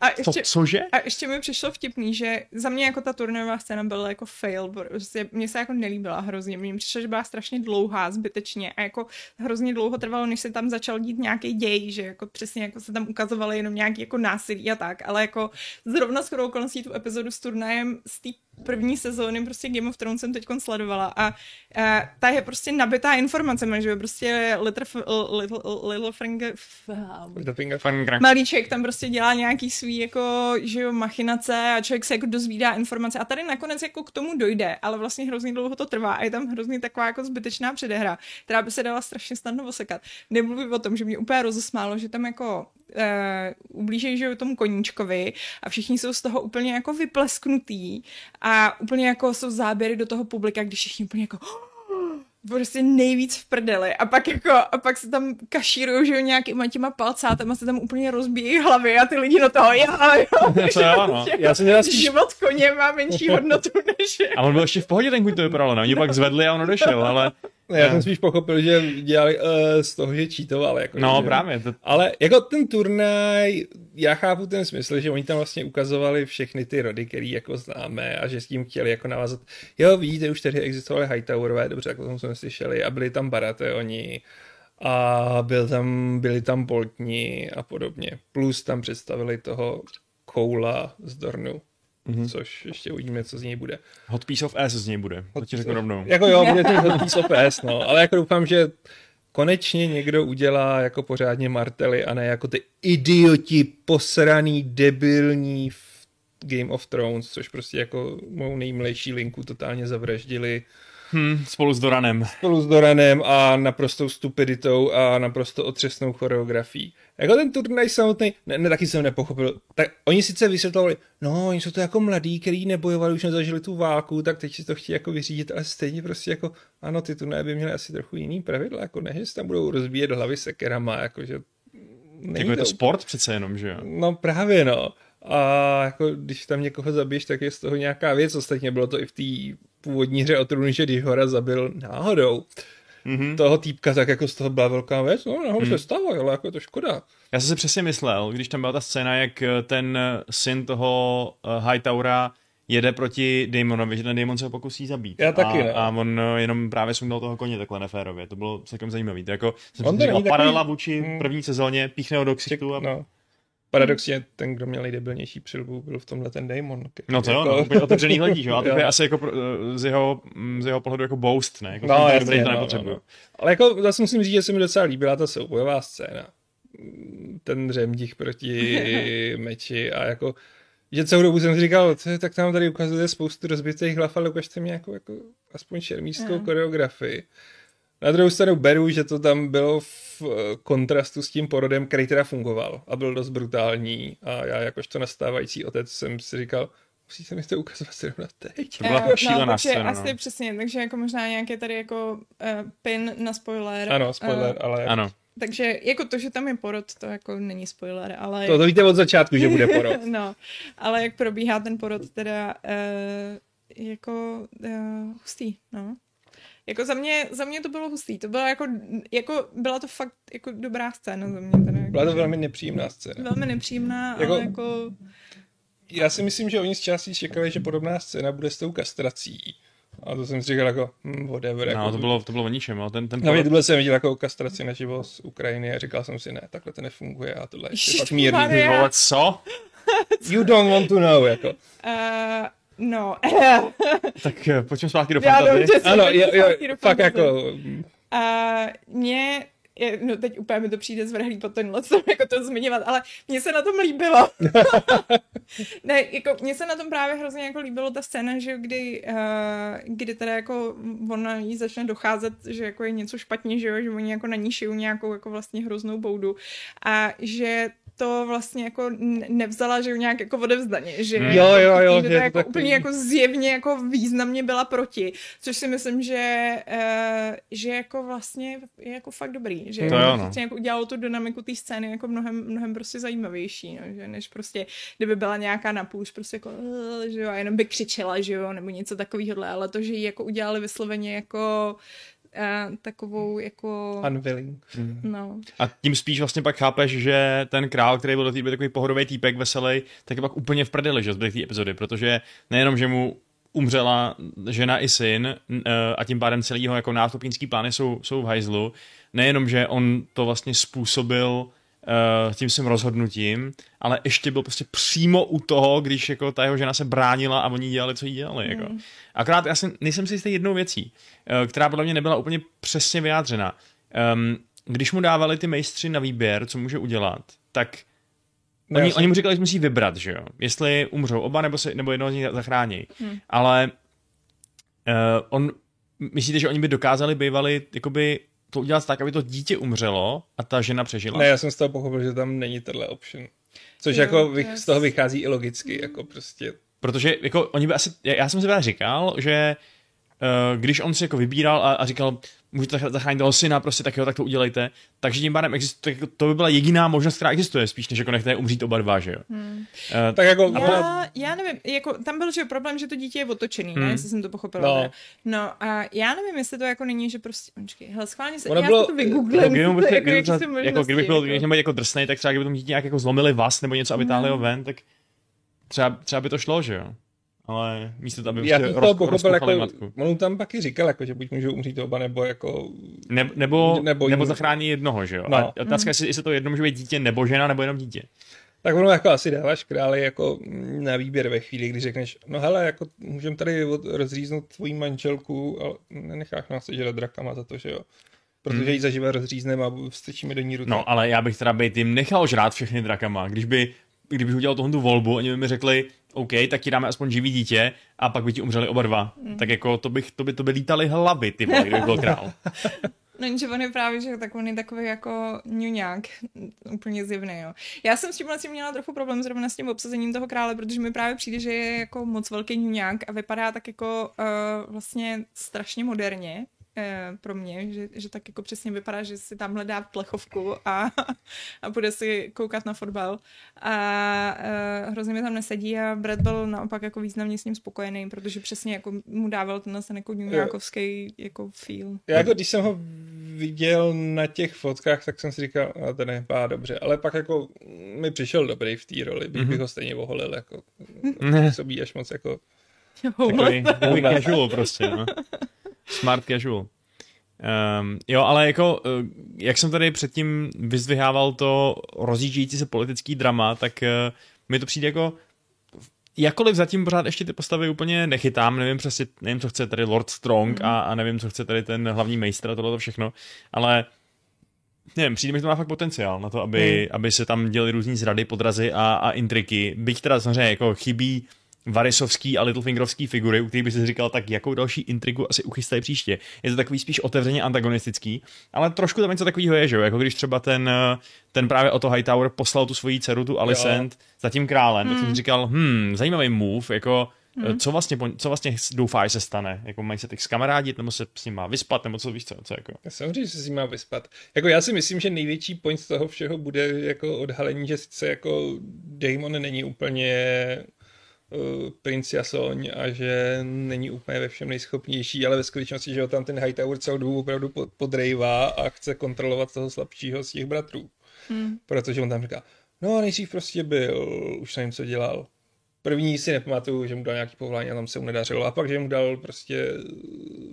A ještě, Co, cože? A ještě mi přišlo vtipný, že za mě jako ta turnajová scéna byla jako fail, prostě mně se jako nelíbila hrozně, mně přišlo, že byla strašně dlouhá, zbytečně a jako hrozně dlouho trvalo, než se tam začal dít nějaký děj, že jako přesně jako se tam ukazovaly jenom nějaký jako násilí a tak, ale jako zrovna s chodou okolností tu epizodu s turnajem z té první sezóny prostě Game of Thrones jsem teď sledovala a, a ta je prostě nabitá informacemi, že prostě Little, little, little Finger, Finger. malíček tam prostě dělá nějaký svý jako, že jo, machinace a člověk se jako dozvídá informace a tady nakonec jako k tomu dojde, ale vlastně hrozně dlouho to trvá a je tam hrozně taková jako zbytečná předehra, která by se dala strašně snadno osekat. Nemluvím o tom, že mě úplně rozesmálo, že tam jako uh, ublíží že tomu koníčkovi a všichni jsou z toho úplně jako vyplesknutý a úplně jako jsou záběry do toho publika, když všichni úplně jako prostě nejvíc v prdeli a pak jako, a pak se tam kašírují, že jo, nějakýma těma palcátama se tam úplně rozbíjí hlavy a ty lidi do toho, já, jo, To jo, no. Já jsem měl spíš život koně má menší hodnotu než A on byl ještě v pohodě, ten kuň to vypadalo, ne? Oni pak zvedli a on odešel, ale... Ne, já jsem spíš pochopil, že dělali uh, z toho, že cheatovali. Jako, No že... právě, to, Ale jako ten turnaj, já chápu ten smysl, že oni tam vlastně ukazovali všechny ty rody, který jako známe a že s tím chtěli jako navázat. Jo, vidíte, už tady existovaly Hightowerové, dobře, jako jsme slyšeli, a byli tam Baratheoni a byl tam, byli tam Boltni a podobně. Plus tam představili toho Koula z Dornu, mm-hmm. což ještě uvidíme, co z něj bude. hot piece of ass z něj bude, to ti řeknu rovnou. Jako jo, bude ten hot piece of ass, no, ale jako doufám, že konečně někdo udělá jako pořádně martely a ne jako ty idioti posraný, debilní v Game of Thrones, což prostě jako mou nejmlejší linku totálně zavraždili Hm, spolu s Doranem. spolu s Doranem a naprostou stupiditou a naprosto otřesnou choreografií. Jako ten turnaj samotný, ne, ne, taky jsem nepochopil. Tak oni sice vysvětlovali, no, oni jsou to jako mladí, kteří nebojovali, už nezažili tu válku, tak teď si to chtějí jako vyřídit, ale stejně prostě jako, ano, ty turnaje by měly asi trochu jiný pravidla, jako ne, že se tam budou rozbíjet hlavy sekerama, jakože není Jako je to sport přece jenom, že jo? No právě no. A jako když tam někoho zabiješ, tak je z toho nějaká věc. Ostatně bylo to i v té původní hře o trůny, že když Hora zabil náhodou Mhm. toho týpka, tak jako z toho byla velká věc. No, náhodou se stalo, ale jako je to škoda. Já jsem si přesně myslel, když tam byla ta scéna, jak eh, ten eh, syn toho uh, Hightowera jede proti Daemonovi, že ten Daemon se ho pokusí zabít. Já taky, a, ne. a on eh, jenom právě sundal toho koně takhle neférově. To bylo celkem zajímavé. To jako, jsem On si říkal, paralela vůči Hmm. první sezóně, píchne ho do ksichtu a... No. Paradoxně ten, kdo měl nejdebilnější přilbu, byl v tomhle ten Daemon. no to jo, jako... no, úplně otevřený hledí, že jo? A to Jo. je asi jako z jeho, mm, z jeho pohledu jako boast, ne? Jako No, jasně, to no, no, no. Ale jako zase musím říct, že se mi docela líbila ta soubojová scéna. Ten řemdich proti meči a jako že celou dobu jsem říkal, "Co je, tak tam tady ukazuje spoustu rozbitých hlav, ale ukažte mi jako, jako aspoň šermířskou No. choreografii. Na druhou stranu beru, že to tam bylo v eh, kontrastu s tím porodem, který teda fungoval a byl dost brutální a já jakožto nastávající otec jsem si říkal, musí se mi to ukazovat zrovna teď. To byla Eh, šílená no, scéna, asi no. přesně, takže jako možná nějaký tady jako uh, pin na spoiler. Ano, spoiler, Eh, ale Ano. takže jako to, že tam je porod, to jako není spoiler, ale... to, to víte od začátku, že bude porod. no, ale jak probíhá ten porod teda uh, jako uh, hustý, no. Jako za mě, za mě to bylo hustý, to bylo jako, jako byla to fakt jako dobrá scéna za mě. Teda, jako, Byla to že- velmi nepříjemná scéna. velmi nepříjemná, Jako- ale jako... Já si myslím, že oni z částí čekali, že podobná scéna bude s tou kastrací. A to jsem si říkal jako, hm, whatever. Jako, No, to bylo, to bylo o ničem, ale ten, ten Na mě tohle jsem viděl jako kastraci naživo z Ukrajiny a říkal jsem si, ne, takhle to nefunguje a tohle je fakt mírný. Vole, co? You don't want to know, jako. Uh, no, Tak eh, pojďme zpátky do dobře, Ano, jo, jo, do fakt jako, A mě, je, no teď úplně mi to přijde zvrhlý po tenhle, co jako to zmiňovat, ale mně se na tom líbilo. ne, jako mně se na tom právě hrozně jako líbilo ta scéna, že jo, kdy, uh, kdy teda jako ona jí začne docházet, že jako je něco špatně, že jo, že oni jako na ní šijou nějakou jako vlastně hroznou boudu a že to vlastně jako nevzala, že jo, nějak jako odevzdaně, že, Hmm. Jo, jo, jo, že to to jako takový- úplně jako zjevně jako významně byla proti, což si myslím, že, uh, že jako vlastně je jako fakt dobrý, že To jo, no. vlastně jako udělalo tu dynamiku té scény jako mnohem, mnohem prostě zajímavější, no, že než prostě, kdyby byla nějaká napůl, prostě jako, "Eh", že jo, a jenom by křičela, že jo, nebo něco takového, ale to, že ji jako udělali vysloveně jako uh, takovou jako, unwilling. no, A tím spíš vlastně pak chápeš, že ten král, který byl do té doby takový pohodový týpek, veselý, tak je pak úplně v prdeli, že zbytek té epizody, protože nejenom, že mu umřela žena i syn eh, a tím pádem celý jeho jako nástupnický plány jsou, jsou v hajzlu, nejenom, že on to vlastně způsobil uh, tím svým rozhodnutím, ale ještě byl prostě přímo u toho, když jako ta jeho žena se bránila a oni dělali, co jí dělali. Jako. Akorát já jsem, nejsem si jistý jednou věcí, uh, která podle mě nebyla úplně přesně vyjádřena. Um, když mu dávali ty mejstři na výběr, co může udělat, tak No, oni, oni mu říkali, že musí vybrat, že jo? Jestli umřou oba, nebo, se, nebo jednoho z nich zachrání. Hmm. Ale uh, on, myslíte, že oni by dokázali bývali jakoby to udělat tak, aby to dítě umřelo a ta žena přežila? Ne, já jsem z toho pochopil, že tam není tenhle option. Což Jo, jako vych, z toho vychází i logicky, jako prostě. Protože jako oni by asi, já já jsem si právě říkal, že uh, když on si jako vybíral a, a říkal, můžete zachránit toho syna, prostě tak jo, tak to udělejte, takže tím pádem existuje, to by byla jediná možnost, která existuje, spíš než jako nechte umřít oba dva, že jo. Hmm. Uh, tak jako... Já, já nevím, jako tam byl že problém, že to dítě je otočený, hmm. ne, jestli jsem to pochopila. No. no a já nevím, jestli to jako není, že prostě, počkej, hele, schválně se, Ona já bylo, to vygooglím, jako, kdyby, jako, kdyby, jako, jako, kdyby byl jako, jako drsnej, tak třeba kdyby tomu dítě nějak jako zlomili vás nebo něco a vytáhli ho ven, tak třeba, třeba by to šlo, že jo ale místo to, aby Já to roz, pochopil, jako, matku. On tam pak i říkal, jako, že buď můžou umřít oba, nebo jako... Ne, nebo, nebo, nebo zachrání jednoho, že jo? No. A otázka je, mm. jestli to jedno může být dítě nebo žena, nebo jenom dítě. Tak ono jako asi dáváš králi jako na výběr ve chvíli, kdy řekneš, no hele, jako můžeme tady rozříznout tvoji manželku, ale nenecháš nás sežrat drakama za to, že jo? Protože hmm. ji zaživa rozřízneme a vstečíme do ní ruce. No, ale já bych teda být jim nechal žrát všechny drakama. Když by kdybych udělal tohle tu volbu, oni by mi řekli, OK, tak ti dáme aspoň živý dítě a pak by ti umřeli oba dva. Mm. Tak jako to, bych, to, by, to by lítali hlavy, ty vole, kdyby byl král. No, že on je právě, že tak on je takový jako ňuňák, úplně zjevný, jo. Já jsem s tím vlastně měla trochu problém zrovna s tím obsazením toho krále, protože mi právě přijde, že je jako moc velký ňuňák a vypadá tak jako uh, vlastně strašně moderně, eh, pro mě, že, že tak jako přesně vypadá, že si tam hledá plechovku a, a bude si koukat na fotbal. A eh, hrozně mi tam nesedí a Brad byl naopak jako významně s ním spokojený, protože přesně jako mu dával ten ten jako Newyorkovský jako feel. Já jako když jsem ho viděl na těch fotkách, tak jsem si říkal, a to nevypadá dobře, ale pak jako mi přišel dobrý v té roli, bych, mm-hmm. bych ho stejně oholil, jako ne. sobí až moc jako Takový, takový casual prostě, no. Smart casual. Um, jo, ale jako, uh, jak jsem tady předtím vyzdvihával to rozjíždějící se politický drama, tak uh, mi to přijde jako jakkoliv zatím pořád ještě ty postavy úplně nechytám, nevím přesně, nevím, co chce tady Lord Strong mm. a, a nevím, co chce tady ten hlavní majstr a tohle všechno, ale nevím, přijde mi, že to má fakt potenciál na to, aby, mm. aby se tam děli různý zrady, podrazy a, a intriky. Byť teda samozřejmě jako chybí Varisovský a Littlefingerovský figury, u kterých by si říkal, tak jakou další intrigu asi uchystají příště. Je to takový spíš otevřeně antagonistický, ale trošku tam něco takového je, že jo? Jako když třeba ten, ten právě Otto Hightower poslal tu svoji dceru, tu Alicent, za tím králem, hmm. tak jsem hmm. říkal, hm, zajímavý move, jako Hmm. Co, vlastně, co vlastně doufá, že se stane? Jako mají se teď skamarádit, nebo se s ním má vyspat, nebo co víš co? co jako? Já samozřejmě, že se s ním má vyspat. Jako já si myslím, že největší point z toho všeho bude jako odhalení, že sice jako Damon není úplně uh, princ Jasoň a že není úplně ve všem nejschopnější, ale ve skutečnosti, že ho tam ten Hightower celou dobu opravdu podrejvá a chce kontrolovat toho slabšího z těch bratrů. Hmm. Protože on tam říká, no nejdřív prostě byl, už nevím, co dělal. První si nepamatuju, že mu dal nějaký povolání a tam se mu nedařilo. A pak, že mu dal prostě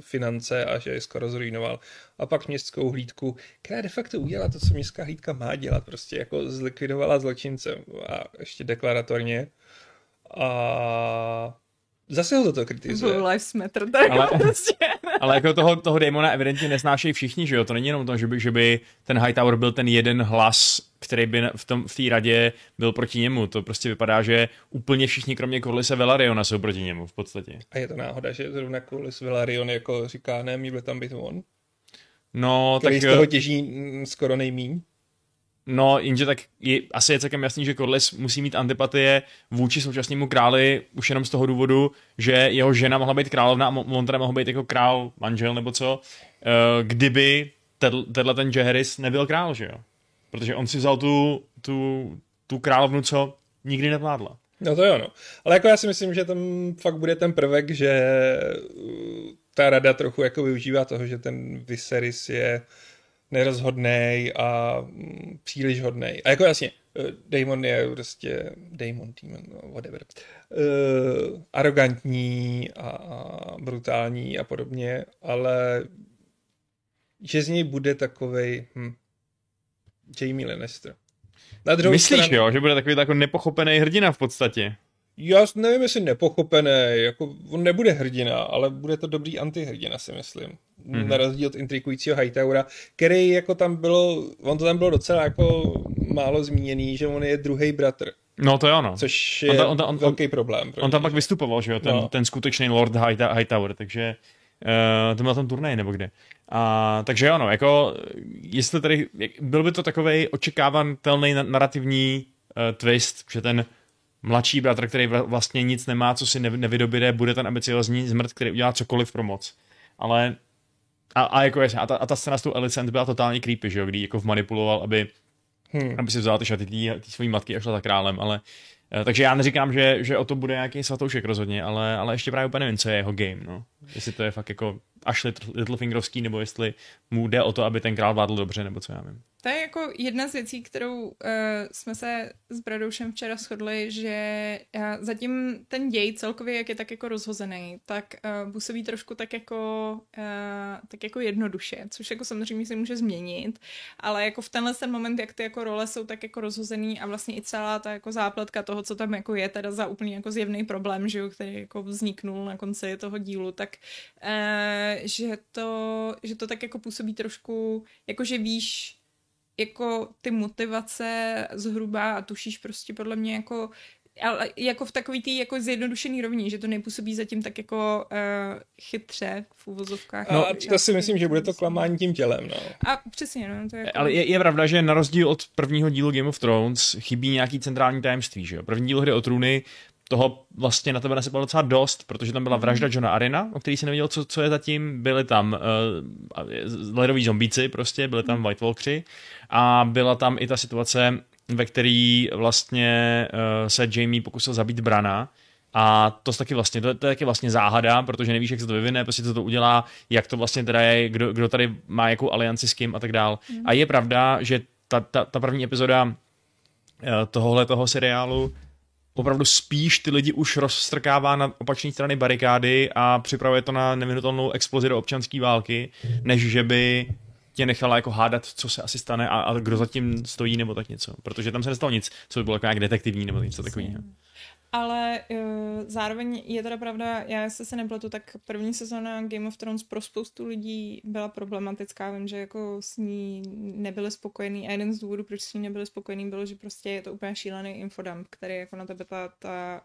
finance a že je skoro zrujnoval. A pak městskou hlídku, která de facto udělala to, co městská hlídka má dělat. Prostě jako zlikvidovala zločince a ještě deklaratorně a zase ho to kritizuje. Blue Lives Matter, tak ale, prostě. ale jako toho, toho démona evidentně nesnášejí všichni, že jo? To není jenom to, že by, že by ten Hightower byl ten jeden hlas, který by v té v radě byl proti němu. To prostě vypadá, že úplně všichni, kromě Corlise Velariona, jsou proti němu v podstatě. A je to náhoda, že zrovna Corlys Velarion jako říká, ne, měl tam být on? No, který tak... z toho těží skoro nejmíň. No, jenže tak je, asi je celkem jasný, že Corlys musí mít antipatie vůči současnému králi už jenom z toho důvodu, že jeho žena mohla být královna a on teda mohl být jako král, manžel nebo co, uh, kdyby tenhle ten Jaehaerys nebyl král, že jo? Protože on si vzal tu, tu, tu královnu, co nikdy nevládla. No to jo, no. Ale jako já si myslím, že tam fakt bude ten prvek, že ta rada trochu jako využívá toho, že ten Viserys je uh, nerozhodnej a mm, příliš hodnej. A jako jasně, eh, Damon je prostě Damon, Demon, no, whatever. Uh, arrogantní a, a brutální a podobně, ale že z něj bude takovej hm, Jamie Lannister. Na Myslíš, stran... jo, že bude takový jako nepochopený hrdina v podstatě? Já nevím, jestli nepochopený, jako on nebude hrdina, ale bude to dobrý antihrdina, si myslím. Mm-hmm. Na rozdíl od intrikujícího Hightowera, který jako tam bylo, on to tam bylo docela jako málo zmíněný, že on je druhý bratr. No to je ono. Což je on, ta, on, ta, on, velký problém. On tam pak vystupoval, že jo, ten, no. ten skutečný Lord Hightower, takže uh, to byl tam turnaj nebo kde. A, takže ano, jako, jestli tady, byl by to takový očekávatelný narrativní uh, twist, že ten mladší bratr, který vlastně nic nemá, co si nevydobíde, bude ten ambiciozní zmrt, který udělá cokoliv pro moc. Ale a, a jako jasně, a ta, a ta scéna s tou Alicent byla totálně creepy, že jo, kdy jako manipuloval, aby, hmm. aby si vzal ty šaty té svojí matky a šla za králem, ale eh, takže já neříkám, že, že o to bude nějaký svatoušek rozhodně, ale, ale ještě právě úplně nevím, co je jeho game, no. Jestli to je fakt jako až Littlefingerovský, nebo jestli mu jde o to, aby ten král vládl dobře, nebo co já vím. To je jako jedna z věcí, kterou uh, jsme se s Bradoušem včera shodli, že uh, zatím ten děj celkově, jak je tak jako rozhozený, tak uh, působí trošku tak jako, uh, tak jako jednoduše, což jako samozřejmě se může změnit, ale jako v tenhle ten moment, jak ty jako role jsou tak jako rozhozený a vlastně i celá ta jako zápletka toho, co tam jako je teda za úplně jako zjevný problém, že jo, který jako vzniknul na konci toho dílu, tak uh, že to, že to tak jako působí trošku, jako že víš, jako ty motivace zhruba a tušíš prostě podle mě jako ale jako v takový tý jako zjednodušený rovině, že to nepůsobí zatím tak jako uh, chytře v úvozovkách. No, a to si myslím, že bude to klamání tím tělem, no. A přesně, no. To je jako... Ale je, je, pravda, že na rozdíl od prvního dílu Game of Thrones chybí nějaký centrální tajemství, že jo. První díl hry o trůny toho vlastně na tebe nasypalo docela dost, protože tam byla mhm. vražda Johna Arena, o který si nevěděl, co, co je zatím. Byli tam uh, ledoví zombíci prostě, byli tam mhm. White Walkři a byla tam i ta situace, ve který vlastně uh, se Jamie pokusil zabít Brana, a to, taky vlastně, to, to je taky vlastně záhada, protože nevíš, jak se to vyvine, prostě co to udělá, jak to vlastně teda je, kdo, kdo tady má jakou alianci s kým a tak dál. Mm. A je pravda, že ta, ta, ta první epizoda eh, tohohle toho seriálu opravdu spíš ty lidi už rozstrkává na opačné strany barikády a připravuje to na nevinutelnou explozi do občanské války, než že by tě nechala jako hádat, co se asi stane a, a kdo zatím stojí nebo tak něco. Protože tam se nestalo nic, co by bylo jako nějak detektivní nebo něco takového ale uh, zároveň je teda pravda, já se se nepletu, tak první sezóna Game of Thrones pro spoustu lidí byla problematická. Vím, že jako s ní nebyli spokojení a jeden z důvodů, proč s ní nebyli spokojení, bylo, že prostě je to úplně šílený infodump, který jako na tebe ta, ta,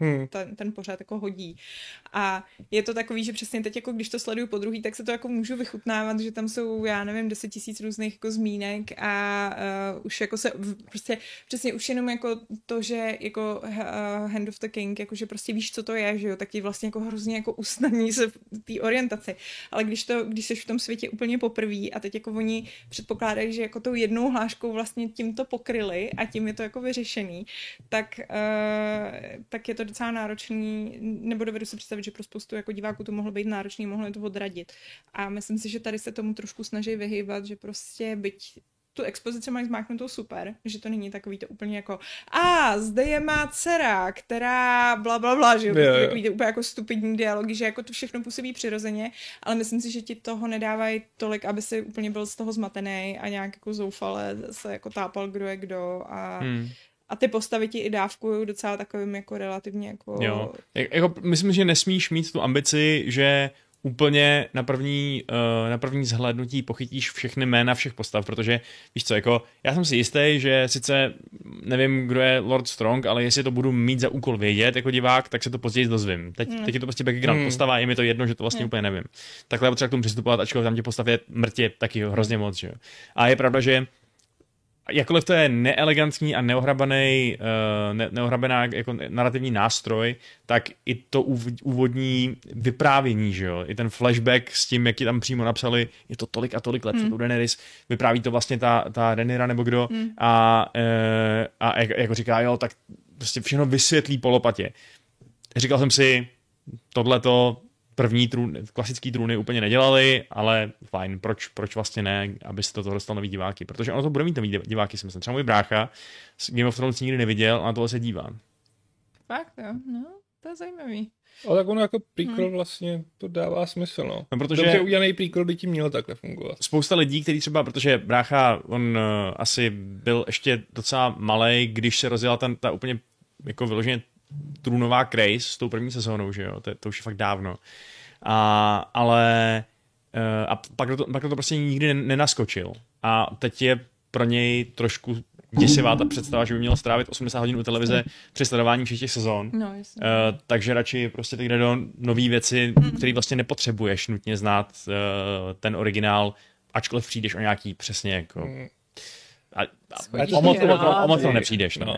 uh, hmm. ta, ten pořád jako hodí. A je to takový, že přesně teď, jako když to sleduju po druhý, tak se to jako můžu vychutnávat, že tam jsou, já nevím, deset tisíc různých jako zmínek a uh, už jako se prostě přesně už jenom jako to, že jako uh, Hand of the King, jakože prostě víš, co to je, že jo, tak ti vlastně jako hrozně jako usnadní se té orientaci. Ale když to, když jsi v tom světě úplně poprvé a teď jako oni předpokládají, že jako tou jednou hláškou vlastně tím to pokryli a tím je to jako vyřešený, tak, uh, tak je to docela náročný, nebo dovedu si představit, že pro spoustu jako diváků to mohlo být náročný, mohlo to odradit. A myslím si, že tady se tomu trošku snaží vyhýbat, že prostě byť tu expozici mají zmáknutou super, že to není takový to úplně jako a zde je má dcera, která bla bla bla, že jo, jo, takový úplně jako stupidní dialogy, že jako to všechno působí přirozeně, ale myslím si, že ti toho nedávají tolik, aby si úplně byl z toho zmatený a nějak jako zoufale se jako tápal, kdo je kdo a hmm. a ty postavy ti i dávkují docela takovým jako relativně jako... Jo, jako myslím, že nesmíš mít tu ambici, že úplně na první, uh, na první zhlédnutí pochytíš všechny jména všech postav, protože víš co, jako já jsem si jistý, že sice nevím, kdo je Lord Strong, ale jestli to budu mít za úkol vědět jako divák, tak se to později dozvím. Teď, mm. teď je to prostě background mm. postava, je mi to jedno, že to vlastně mm. úplně nevím. Takhle potřeba k tomu přistupovat, ačkoliv tam tě postav je mrtě taky hrozně moc, že jo. A je pravda, že jakkoliv to je neelegantní a neohrabaný, uh, ne, neohrabená jako narrativní nástroj, tak i to úvodní vyprávění, že jo, i ten flashback s tím, jak ji tam přímo napsali, je to tolik a tolik let, hmm. tu Daenerys, vypráví to vlastně ta, ta Renira nebo kdo hmm. a, uh, a jak, jako říká, jo, tak prostě všechno vysvětlí polopatě. Říkal jsem si, tohleto první trůn, klasický trůny úplně nedělali, ale fajn, proč, proč vlastně ne, aby se to dostal nový diváky, protože ono to bude mít nový diváky, si myslím. Třeba můj brácha Game of Thrones nikdy neviděl a na tohle se dívá. Fakt jo, no, to je zajímavý. Ale tak ono jako prequel hmm. vlastně to dává smysl, no. no protože Dobře udělaný prequel by ti měl takhle fungovat. Spousta lidí, kteří třeba, protože brácha, on uh, asi byl ještě docela malý, když se rozjela ten, ta úplně jako vyloženě trůnová craze s tou první sezónou, že jo, to, to už je fakt dávno. A, ale uh, a pak to, pak to prostě nikdy nenaskočil. A teď je pro něj trošku děsivá ta představa, že by měl strávit 80 hodin u televize při sledování všech těch sezón. No, Uh, takže radši prostě teď jde do nové věci, mm. které vlastně nepotřebuješ nutně znát uh, ten originál, ačkoliv přijdeš o nějaký přesně jako... Mm a, a, a, o moc, o moc, o moc to nepřijdeš, no.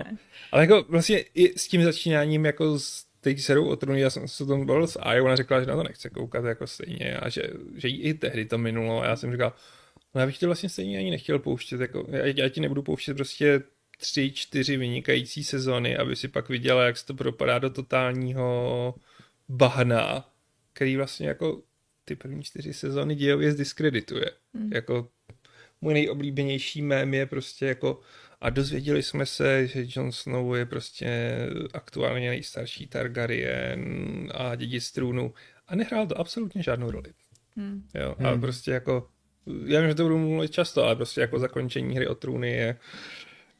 Ale jako vlastně i s tím začínáním jako s teď serou o trůny, já jsem se o tom bavil s Ajo, ona řekla, že na to nechce koukat jako stejně a že, že jí i tehdy to minulo a já jsem říkal, no já bych tě vlastně stejně ani nechtěl pouštět, jako, já, já ti nebudu pouštět prostě tři, čtyři vynikající sezony, aby si pak viděla, jak se to propadá do totálního bahna, který vlastně jako ty první čtyři sezony dějově zdiskredituje. Hmm. Jako můj nejoblíbenější mém je prostě jako a dozvěděli jsme se, že Jon Snow je prostě aktuálně nejstarší Targaryen a dědic trůnu a nehrál to absolutně žádnou roli. Hmm. Jo, a hmm. prostě jako já vím, že to budu mluvit často, ale prostě jako zakončení hry o trůny je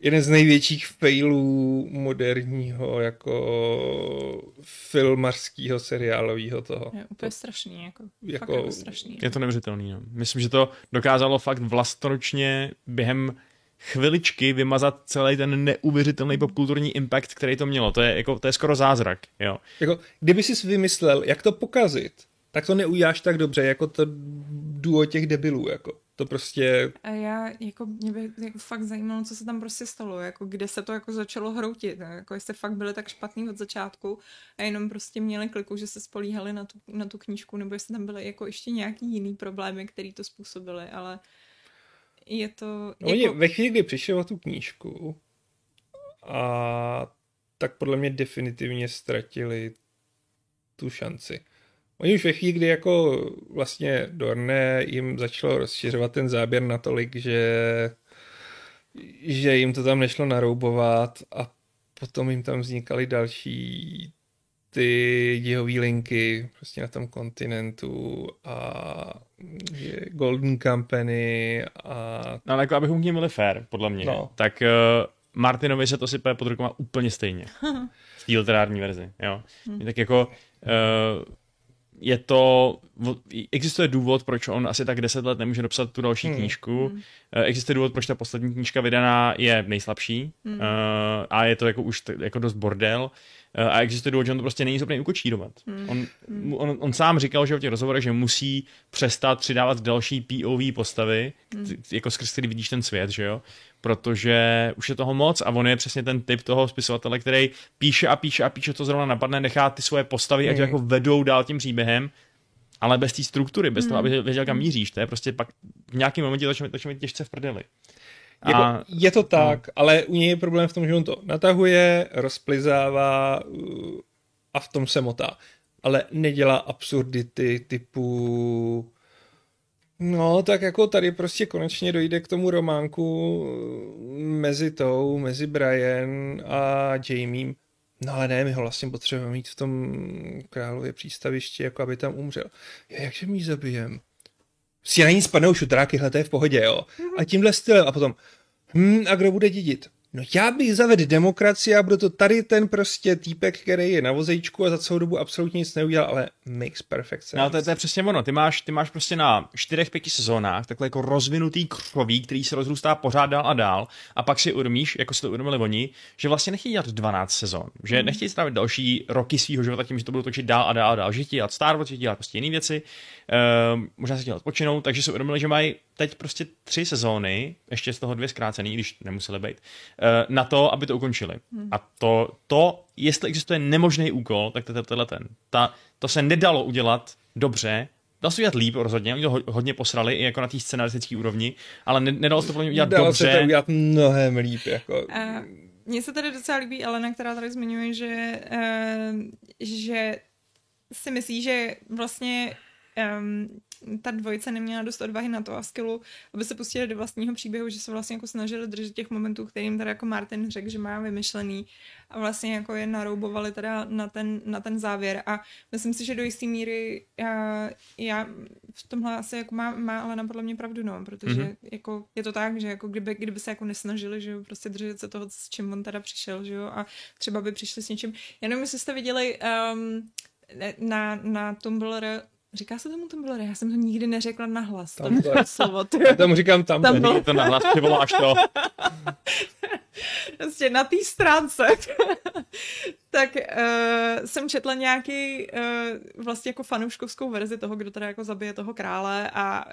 jeden z největších failů moderního jako filmarského seriálového toho. Je úplně to, strašný, jako, jako, fakt jako strašný. Je to neuvěřitelný, no. Myslím, že to dokázalo fakt vlastnoručně během chviličky vymazat celý ten neuvěřitelný popkulturní impact, který to mělo. To je, jako, to je skoro zázrak. Jo. Jako, kdyby jsi vymyslel, jak to pokazit, tak to neujáš tak dobře, jako to duo těch debilů, jako. To prostě... A já, jako, mě by jako fakt zajímalo, co se tam prostě stalo, jako kde se to jako začalo hroutit, jako jestli fakt byli tak špatný od začátku a jenom prostě měli kliku, že se spolíhali na tu, na tu knížku, nebo jestli tam byly jako ještě nějaký jiný problémy, který to způsobily, ale je to... Jako... Oni ve chvíli, kdy přišli o tu knížku a tak podle mě definitivně ztratili tu šanci. Oni už ve chvíli, kdy jako vlastně Dorne jim začalo rozšiřovat ten záběr natolik, že, že jim to tam nešlo naroubovat a potom jim tam vznikaly další ty děhový linky prostě na tom kontinentu a Golden Company a... No ale jako abychom k ním byli fair, podle mě, no. tak uh, Martinovi se to sype pod rukama úplně stejně. v té literární verzi, jo. Hmm. Tak jako uh, je to, existuje důvod, proč on asi tak deset let nemůže dopsat tu další hmm. knížku. Hmm. Existuje důvod, proč ta poslední knížka vydaná je nejslabší hmm. uh, a je to jako už jako dost bordel. Uh, a existuje důvod, že on to prostě není schopný ukočírovat. Hmm. On, hmm. on, on, sám říkal, že v těch rozhovorech, že musí přestat přidávat další POV postavy, hmm. jako skrz který vidíš ten svět, že jo? Protože už je toho moc a on je přesně ten typ toho spisovatele, který píše a píše a píše, co zrovna napadne, nechá ty svoje postavy, mm. ať jako vedou dál tím příběhem, ale bez té struktury, bez mm. toho, aby věděl, kam míříš. To je prostě pak v nějakém momentě začne, začne těžce v prdeli. A, jako, je to tak, no. ale u něj je problém v tom, že on to natahuje, rozplizává uh, a v tom se motá. Ale nedělá absurdity typu No, tak jako tady prostě konečně dojde k tomu románku mezi tou, mezi Brian a Jamiem. No ale ne, my ho vlastně potřebujeme mít v tom králově přístavišti, jako aby tam umřel. Já, jakže mi zabijem? Si na ní spadnou šutráky, hle, to je v pohodě, jo. A tímhle stylem. A potom, hm, a kdo bude dědit? No já bych zavedl demokracii a budu to tady ten prostě týpek, který je na vozejčku a za celou dobu absolutně nic neudělal, ale makes perfect sense. No to, to je přesně ono, ty máš, ty máš prostě na čtyřech, pěti sezónách takhle jako rozvinutý křoví, který se rozrůstá pořád dál a dál a pak si uvědomíš, jako si to uvědomili oni, že vlastně nechtějí dělat 12 sezon, že hmm. nechtějí strávit další roky svého života tím, že to budou točit dál a dál a dál, že chtějí dělat Star Wars, že dělat prostě jiné věci, uh, možná se dělat odpočinou, takže si uvědomili, že mají teď prostě tři sezóny, ještě z toho dvě zkrácený, když nemuseli být, uh, na to, aby to ukončili. Hmm. A to, to, jestli existuje nemožný úkol, tak to je tenhle ten. Ta, to se nedalo udělat dobře, Dalo se udělat líp rozhodně, oni to hodně posrali i jako na té scénaristické úrovni, ale nedalo se to podle mě udělat dalo dobře. Dalo se to udělat mnohem líp. Jako. Uh, mně se tady docela líbí Elena, která tady zmiňuje, že, uh, že si myslí, že vlastně um, ta dvojice neměla dost odvahy na to a skillu, aby se pustili do vlastního příběhu, že se vlastně jako snažili držet těch momentů, kterým teda jako Martin řekl, že má vymyšlený a vlastně jako je naroubovali teda na ten, na ten závěr a myslím si, že do jisté míry já, já v tomhle asi jako má, má ale podle mě pravdu, no, protože mm-hmm. jako je to tak, že jako kdyby, kdyby se jako nesnažili, že jo, prostě držet se toho, s čím on teda přišel, že jo, a třeba by přišli s něčím. Já nevím, jestli jste viděli um, na, na Tumblr Říká se tomu Tumblr? Já jsem to nikdy neřekla nahlas. Tam to je slovo. Já tomu říkám tam. tam to nahlas, přivoláš to. prostě na té stránce. tak uh, jsem četla nějaký uh, vlastně jako fanouškovskou verzi toho, kdo teda jako zabije toho krále a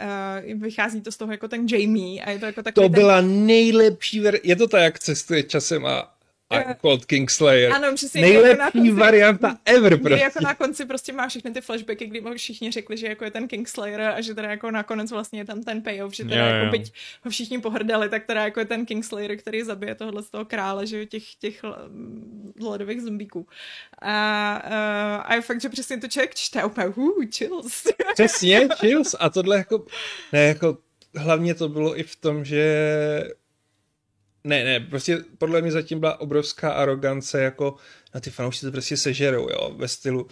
uh, vychází to z toho jako ten Jamie a je to jako takový To ten... byla nejlepší ver... Je to tak, jak cestuje časem a I'm called Kingslayer. Ano, přesně. Nejlepší jako na konci, varianta ever kdy prostě. jako na konci prostě má všechny ty flashbacky, kdy mu všichni řekli, že jako je ten Kingslayer a že teda jako nakonec vlastně je tam ten payoff, že teda Jo, jako jo. byť ho všichni pohrdali, tak teda jako je ten Kingslayer, který zabije tohle z toho krále, že těch, těch l- ledových zombíků. A, uh, a je fakt, že přesně to člověk čte a úplně, uh, chills. Přesně, chills. A tohle jako, ne, jako, hlavně to bylo i v tom, že ne, ne, prostě podle mě zatím byla obrovská arogance, jako na ty fanoušci to prostě sežerou, jo, ve stylu,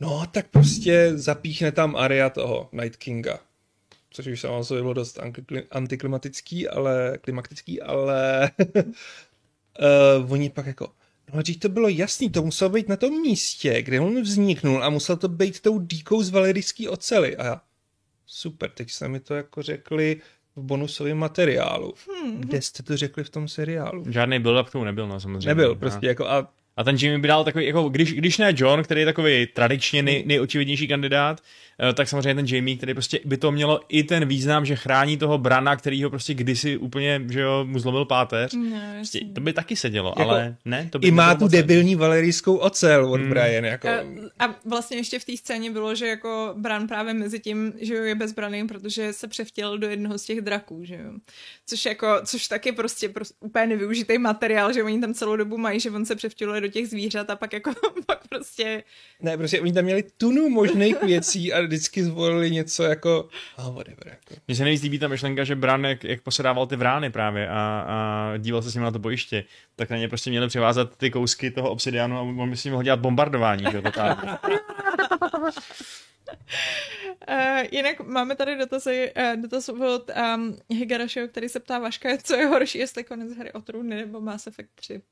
no, tak prostě zapíchne tam Aria toho Night Kinga. Což už samo o sobě bylo dost antikli- antiklimatický, ale klimatický, ale uh, oni pak jako, no když to bylo jasný, to muselo být na tom místě, kde on vzniknul a musel to být tou díkou z valerijský ocely. A já, super, teď jste mi to jako řekli v bonusovém materiálu. Hmm. Kde jste to řekli v tom seriálu? Žádný build-up k tomu nebyl, no samozřejmě. Nebyl, prostě jako a A ten Jimmy by dal takový, jako když, když ne John, který je takový tradičně nej, nejočividnější kandidát, eh, tak samozřejmě ten Jamie, který prostě by to mělo i ten význam, že chrání toho Brana, který ho prostě kdysi úplně, že jo, mu zlomil páteř. No, Prostě, to by taky sedělo, Jako, ale ne, to by i má tu debilní valerijskou ocel od hmm. Brian, jako. A, a vlastně ještě v té scéně bylo, že jako Bran právě mezi tím, že jo, je bezbraný, protože se převtěl do jednoho z těch draků, že jo. Což jako, což taky prostě, prostě úplně nevyužitý materiál, že oni tam celou dobu mají, že on se převtěluje do těch zvířat a pak jako, pak prostě Ne, prostě oni tam měli tunu možných věcí a vždycky zvolili něco jako, oh, whatever, jako. Mně se nejvíc líbí ta myšlenka, že Bran, jak, jak posedával ty vrány právě a, a díval se s ním na to bojiště, tak na ně prostě měli přivázat ty kousky toho obsidianu a on by s ním mohl dělat bombardování, že. Uh, jinak máme tady dotazy, uh, dotaz od um, Higarašiho, který se ptá Vaška, co je horší, jestli konec hry o trůny nebo Mass Effect 3.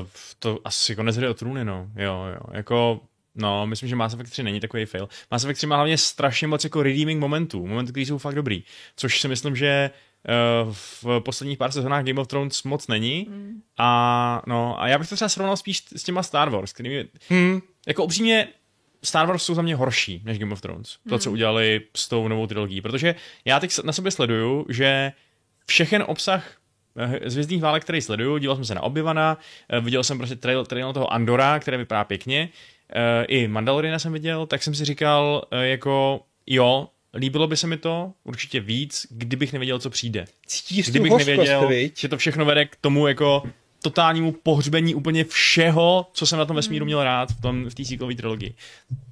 Uh, to asi konec hry o trůny, no. Jo, jo. Jako, no, myslím, že Mass Effect 3 není takový fail. Mass Effect 3 má hlavně strašně moc jako redeeming momentů, momentů, které jsou fakt dobrý. Což si myslím, že uh, v posledních pár sezónách Game of Thrones moc není. Mm. A, no, a já bych to třeba srovnal spíš s těma Star Wars, kterými, Hmm. jako upřímně, Star Wars jsou za mě horší než Game of Thrones. To, co udělali s tou novou trilogií. Protože já teď na sobě sleduju, že všechen obsah eh, Zvězdných válek, který sleduju, díval jsem se na Obyvana, viděl jsem prostě trail, trail toho Andora, který vypadá pěkně, eh, i Mandaloriana jsem viděl, tak jsem si říkal, eh, jako jo, líbilo by se mi to určitě víc, kdybych nevěděl, co přijde. Cítíš Kdybych hořkost, nevěděl, viď? že to všechno vede k tomu jako totálnímu pohřbení úplně všeho, co jsem na tom vesmíru měl rád v, tom, v té sequelové trilogii.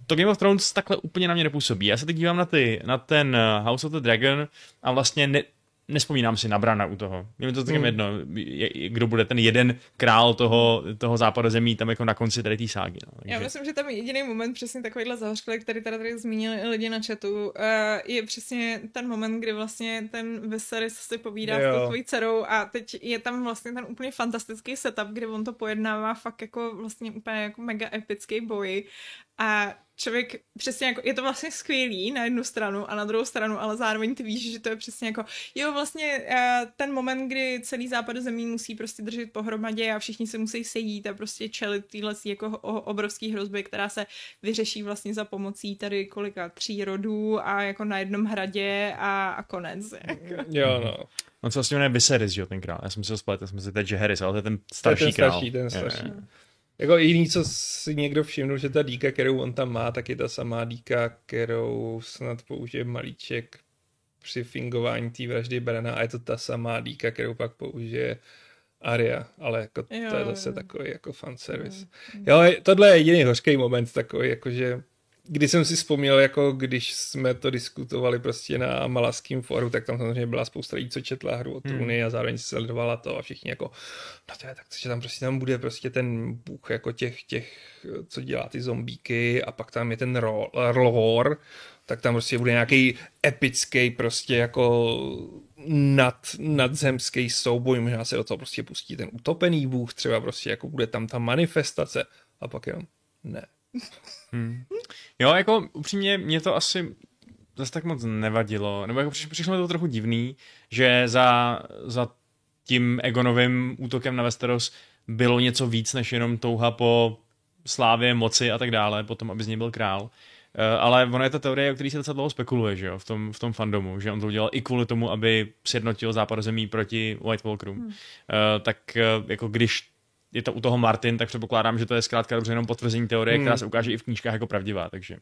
To Game of Thrones takhle úplně na mě nepůsobí. Já se teď dívám na, ty, na ten eh, House of the Dragon a vlastně ne, nespomínám si na Brana u toho. Je mi to taky Hmm. jedno, je- je- kdo bude ten jeden král toho, toho západu zemí tam jako na konci tady té ságy. No. Já Takže- myslím, že tam jediný moment přesně takovýhle zahořklý, který tady, tady zmínili i lidi na chatu, uh, je přesně ten moment, kdy vlastně ten Viserys si povídá Jo. s tou tvojí dcerou a teď je tam vlastně ten úplně fantastický setup, kdy on to pojednává fakt jako vlastně úplně jako mega epický boj a člověk přesně jako, je to vlastně skvělý na jednu stranu a na druhou stranu, ale zároveň ty víš, že to je přesně jako, jo vlastně eh, ten moment, kdy celý západ zemí musí prostě držet pohromadě a všichni se musí sejít a prostě čelit týhle jako obrovský hrozby, která se vyřeší vlastně za pomocí tady kolika tří rodů a jako na jednom hradě a, a konec. Jako. Jo, no. On se vlastně jmenuje Viserys, že jo, ten král. Já jsem si ho splet, já jsem si teď, že Harris, ale to je ten To je starší ten král. starší, ten starší. Jako jediný, co si někdo všimnul, že ta díka, kterou on tam má, tak je ta samá díka, kterou snad použije malíček při fingování té vraždy Brana a je to ta samá díka, kterou pak použije Aria, ale jako to Jo, je zase takový jako fanservice. Jo, tohle je jediný hořký moment takový, jakože když jsem si vzpomněl, jako když jsme to diskutovali prostě na Malaském foru, tak tam samozřejmě byla spousta lidí, co četla hru o trůny a zároveň sledovala to a všichni jako, no to je tak, že tam prostě tam bude prostě ten bůh jako těch, těch, co dělá ty zombíky a pak tam je ten ro- lore, tak tam prostě bude nějaký epický prostě jako nad, nadzemský souboj, možná se do toho prostě pustí ten utopený bůh, třeba prostě jako bude tam ta manifestace a pak jenom ne. Jo, jako upřímně mě to asi zase tak moc nevadilo, nebo jako přiš- přišlo mi to trochu divný, že za, za tím Egonovým útokem na Westeros bylo něco víc než jenom touha po slávě, moci a tak dále, potom, aby z něj byl král. Uh, ale ono je ta teorie, o který se docela dlouho spekuluje, že jo, v tom, v tom fandomu, že on to udělal i kvůli tomu, aby sjednotil zemí proti White Walkerům. Hmm. Uh, tak uh, jako když je to u toho Martin, tak předpokládám, že to je zkrátka dobře jenom potvrzení teorie, hmm. která se ukáže i v knížkách jako pravdivá, takže...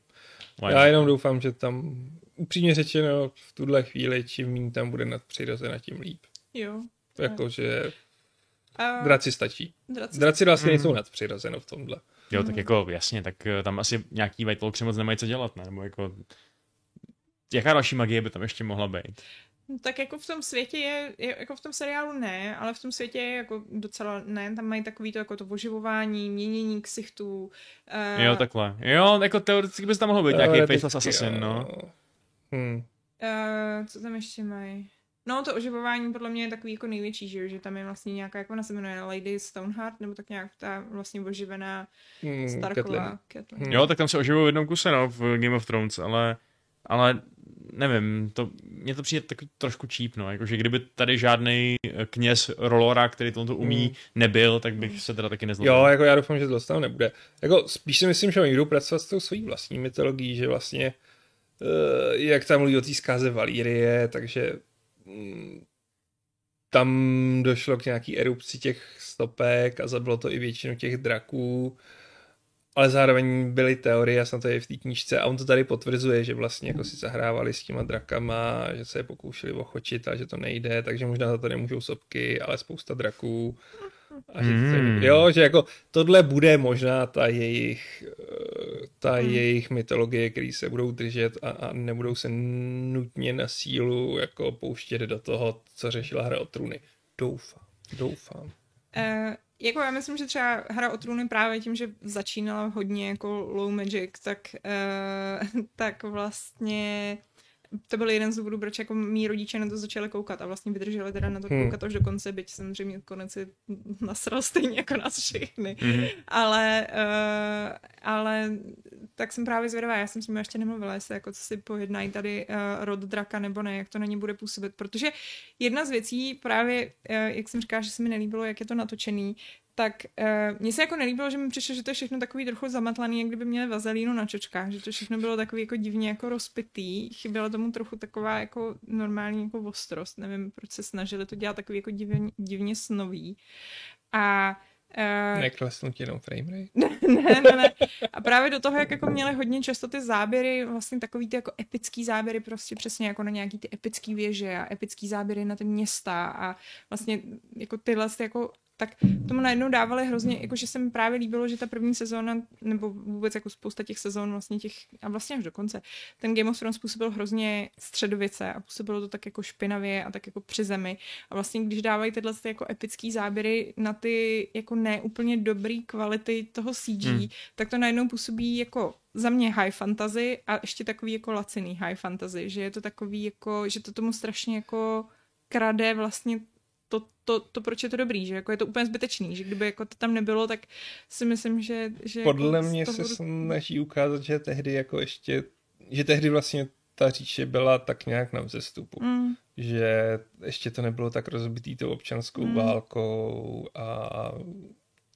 Já jenom doufám, že tam upřímně řečeno v tuhle chvíli, čím méně tam bude nadpřirozena, tím líp. Jo. Jakože uh, draci stačí. Draci, draci vlastně mm. nejsou nadpřirozeno v tomhle. Jo, tak jako jasně, tak eh, tam asi nějaký White Walkers moc nemají co dělat, ne? Nebo jako... Jaká další magie by tam ještě mohla být? No, tak jako v tom světě je, jako v tom seriálu ne, ale v tom světě je jako docela ne, tam mají takový to jako to oživování, měnění ksichtů. Uh... Jo, takhle. Jo, jako teoreticky by tam mohlo být nějaký Faceless Assassin, no. Hmm. Uh, co tam ještě mají? No, to oživování podle mě je takový jako největší, že, že tam je vlastně nějaká, jak ona se jmenuje, Lady Stoneheart, nebo tak nějak ta vlastně oživená hmm, Starková. Hmm. Jo, tak tam se oživují v jednom kuse, no, v Game of Thrones, ale, ale nevím, to, mně to přijde takový trošku cheap, no, jakože kdyby tady žádný kněz Rolora, který to umí, hmm. nebyl, tak bych se teda taky nezlobil. Jo, jako já doufám, že to tam nebude. Jako spíš si myslím, že oni jdou pracovat s tou svojí vlastní mytologií, že vlastně uh, jak tam mluví o té zkáze Valírie, takže um, tam došlo k nějaký erupci těch stopek a zabilo to i většinu těch draků ale zároveň byly teorie, já jsem to je v té knížce a on to tady potvrzuje, že vlastně jako si zahrávali s těma drakama, že se je pokoušeli ochočit a že to nejde, takže možná za to nemůžou sopky, ale spousta draků. A že mm. to, jo, že jako tohle bude možná ta jejich, eh, ta mm. jejich mytologie, který se budou držet a, a nebudou se nutně na sílu jako pouštět do toho, co řešila hra o trůny. Doufám, doufám. Uh, jako já myslím, že třeba hra o trůny právě tím, že začínala hodně jako low magic, tak, uh, tak vlastně to byl jeden z důvodů, proč jako mý rodiče na to začali koukat a vlastně vydrželi teda na to hmm. koukat až do konce, byť samozřejmě konec je nasral stejně jako nás všechny. Hmm. Ale, uh, ale tak jsem právě zvědavá, já jsem s ním ještě nemluvila, jestli jako co si pojednají tady uh, rod draka nebo ne, jak to na ně bude působit, protože jedna z věcí právě, uh, jak jsem říkala, že se mi nelíbilo, jak je to natočený, tak uh, mně se jako nelíbilo, že mi přišlo, že to je všechno takový trochu zamatlaný, jak kdyby měli vazelínu na čočkách, že to všechno bylo takový jako divně jako rozpitý, chyběla tomu trochu taková jako normální jako ostrost, nevím, proč se snažili to dělat takový jako divně, divně snový. A Uh, Neklesnut jenom frame rate. ne, ne, ne. A právě do toho, jak jako měli hodně často ty záběry, vlastně takový ty jako epický záběry, prostě přesně jako na nějaký ty epický věže a epický záběry na ty města a vlastně jako tyhle jako tak tomu najednou dávali hrozně, jako že se mi právě líbilo, že ta první sezóna, nebo vůbec jako spousta těch sezón vlastně těch, a vlastně až do konce, ten Game of Thrones působil hrozně středověce a působilo to tak jako špinavě a tak jako při zemi. A vlastně když dávají tyhle ty jako epický záběry na ty jako neúplně dobrý kvality toho CG, hmm. tak to najednou působí jako za mě high fantasy a ještě takový jako laciný high fantasy, že je to takový jako, že to tomu strašně jako krade vlastně to, to, to, proč je to dobrý, že jako je to úplně zbytečný, že kdyby jako to tam nebylo, tak si myslím, že... že Podle jako mě se snaží ukázat, že tehdy jako ještě, že tehdy vlastně ta říše byla tak nějak na vzestupu. Mm. Že ještě to nebylo tak rozbitý tou občanskou mm. válkou a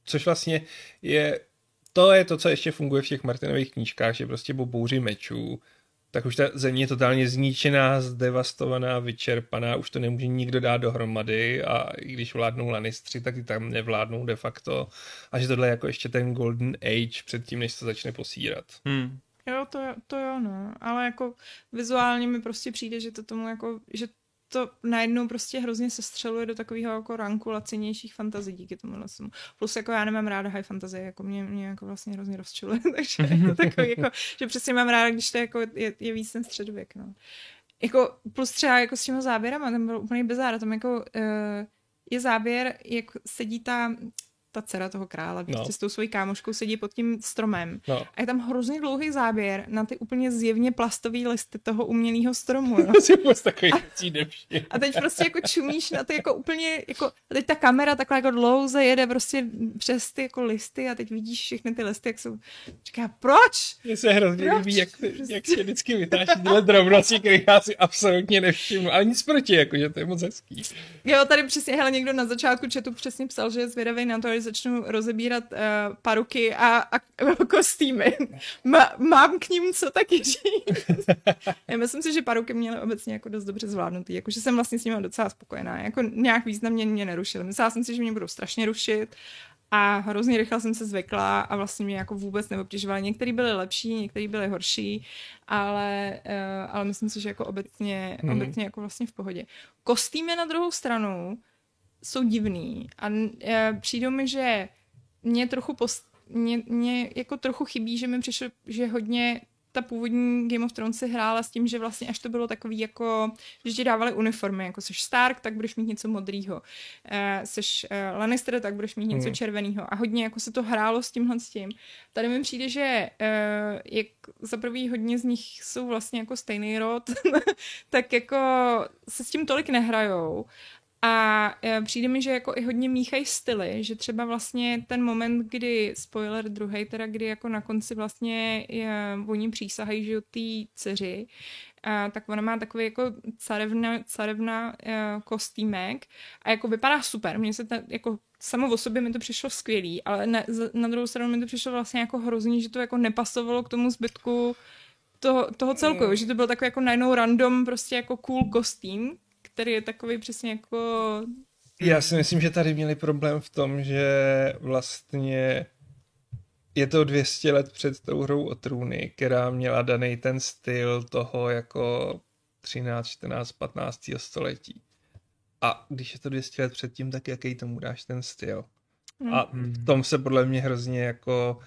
což vlastně je to je to, co ještě funguje v těch Martinových knížkách, že prostě po bouři mečů tak už ta země je totálně zničená, zdevastovaná, vyčerpaná, už to nemůže nikdo dát dohromady a i když vládnou Lannistři, tak i tam nevládnou de facto. A že tohle je jako ještě ten golden age před tím, než se začne posírat. Hmm. Jo, to, to jo, no. Ale jako vizuálně mi prostě přijde, že to tomu jako, že to najednou prostě hrozně se střeluje do takového jako ranku lacinějších fantazí díky tomu lesmu. Plus jako já nemám ráda high fantasy, jako mě, mě jako vlastně hrozně rozčiluje, takže to takový jako, že přesně mám ráda, když to jako je, je víc ten středověk, no. Jako plus třeba jako s těma záběrama, ten byl úplně bizár, tam jako uh, je záběr, jak sedí ta ta dcera toho krále, no. prostě s tou svojí kámoškou sedí pod tím stromem. No. A je tam hrozně dlouhý záběr na ty úplně zjevně plastové listy toho umělého stromu. No. takový a, a teď prostě jako čumíš na ty jako úplně, jako, a teď ta kamera takhle jako dlouze jede prostě přes ty jako listy a teď vidíš všechny ty listy, jak jsou, říká, proč? Mně se hrozně proč? líbí, jak, prostě. jak se vždycky vytáčí tyhle drobnosti, které já si absolutně nevšimnu, ale nic proti, jako, že to je moc hezký. Jo, tady přesně, hele, někdo na začátku četu přesně psal, že je zvědavý na to, až začnu rozebírat uh, paruky a, a kostýmy. Ma, mám k ním co taky říct. Já myslím si, že paruky měly obecně jako dost dobře zvládnutý, jakože jsem vlastně s nimi docela spokojená, jako nějak významně mě nerušily. Myslela jsem si, že mě budou strašně rušit a hrozně rychle jsem se zvykla a vlastně mě jako vůbec neobtěžovala. Některý byly lepší, některý byly horší, ale, uh, ale myslím si, že jako obecně, hmm. obecně jako vlastně v pohodě. Kostýmy na druhou stranu jsou divný a uh, přijdou mi, že mě trochu post, mě, mě jako trochu chybí, že mi přišlo, že hodně ta původní Game of Thrones si hrála s tím, že vlastně až to bylo takový jako, že ti dávali uniformy, jako seš Stark, tak budeš mít něco modrýho, uh, seš uh, Lannister, tak budeš mít něco mm. červeného a hodně jako se to hrálo s tímhle s tím. Tady mi přijde, že uh, jak za prvý hodně z nich jsou vlastně jako stejný rod, tak jako se s tím tolik nehrajou a e, přijde mi, že jako i hodně míchají styly, že třeba vlastně ten moment, kdy, spoiler druhý, teda kdy jako na konci vlastně je, oni přísahají, že té dceři, a, tak ona má takový jako carevna, carevna a, kostýmek a jako vypadá super. Mně se ta, jako samo o sobě mi to přišlo skvělý, ale na, na druhou stranu mi to přišlo vlastně jako hrozný, že to jako nepasovalo k tomu zbytku toho, toho celku, mm. že to byl takový jako najednou random prostě jako cool kostým, který je takový přesně jako... Já si myslím, že tady měli problém v tom, že vlastně je to 200 let před tou hrou o trůny, která měla daný ten styl toho jako 13, 14, 15. století. A když je to 200 let předtím, tak jaký tomu dáš ten styl? Hmm. A v tom se podle mě hrozně jako...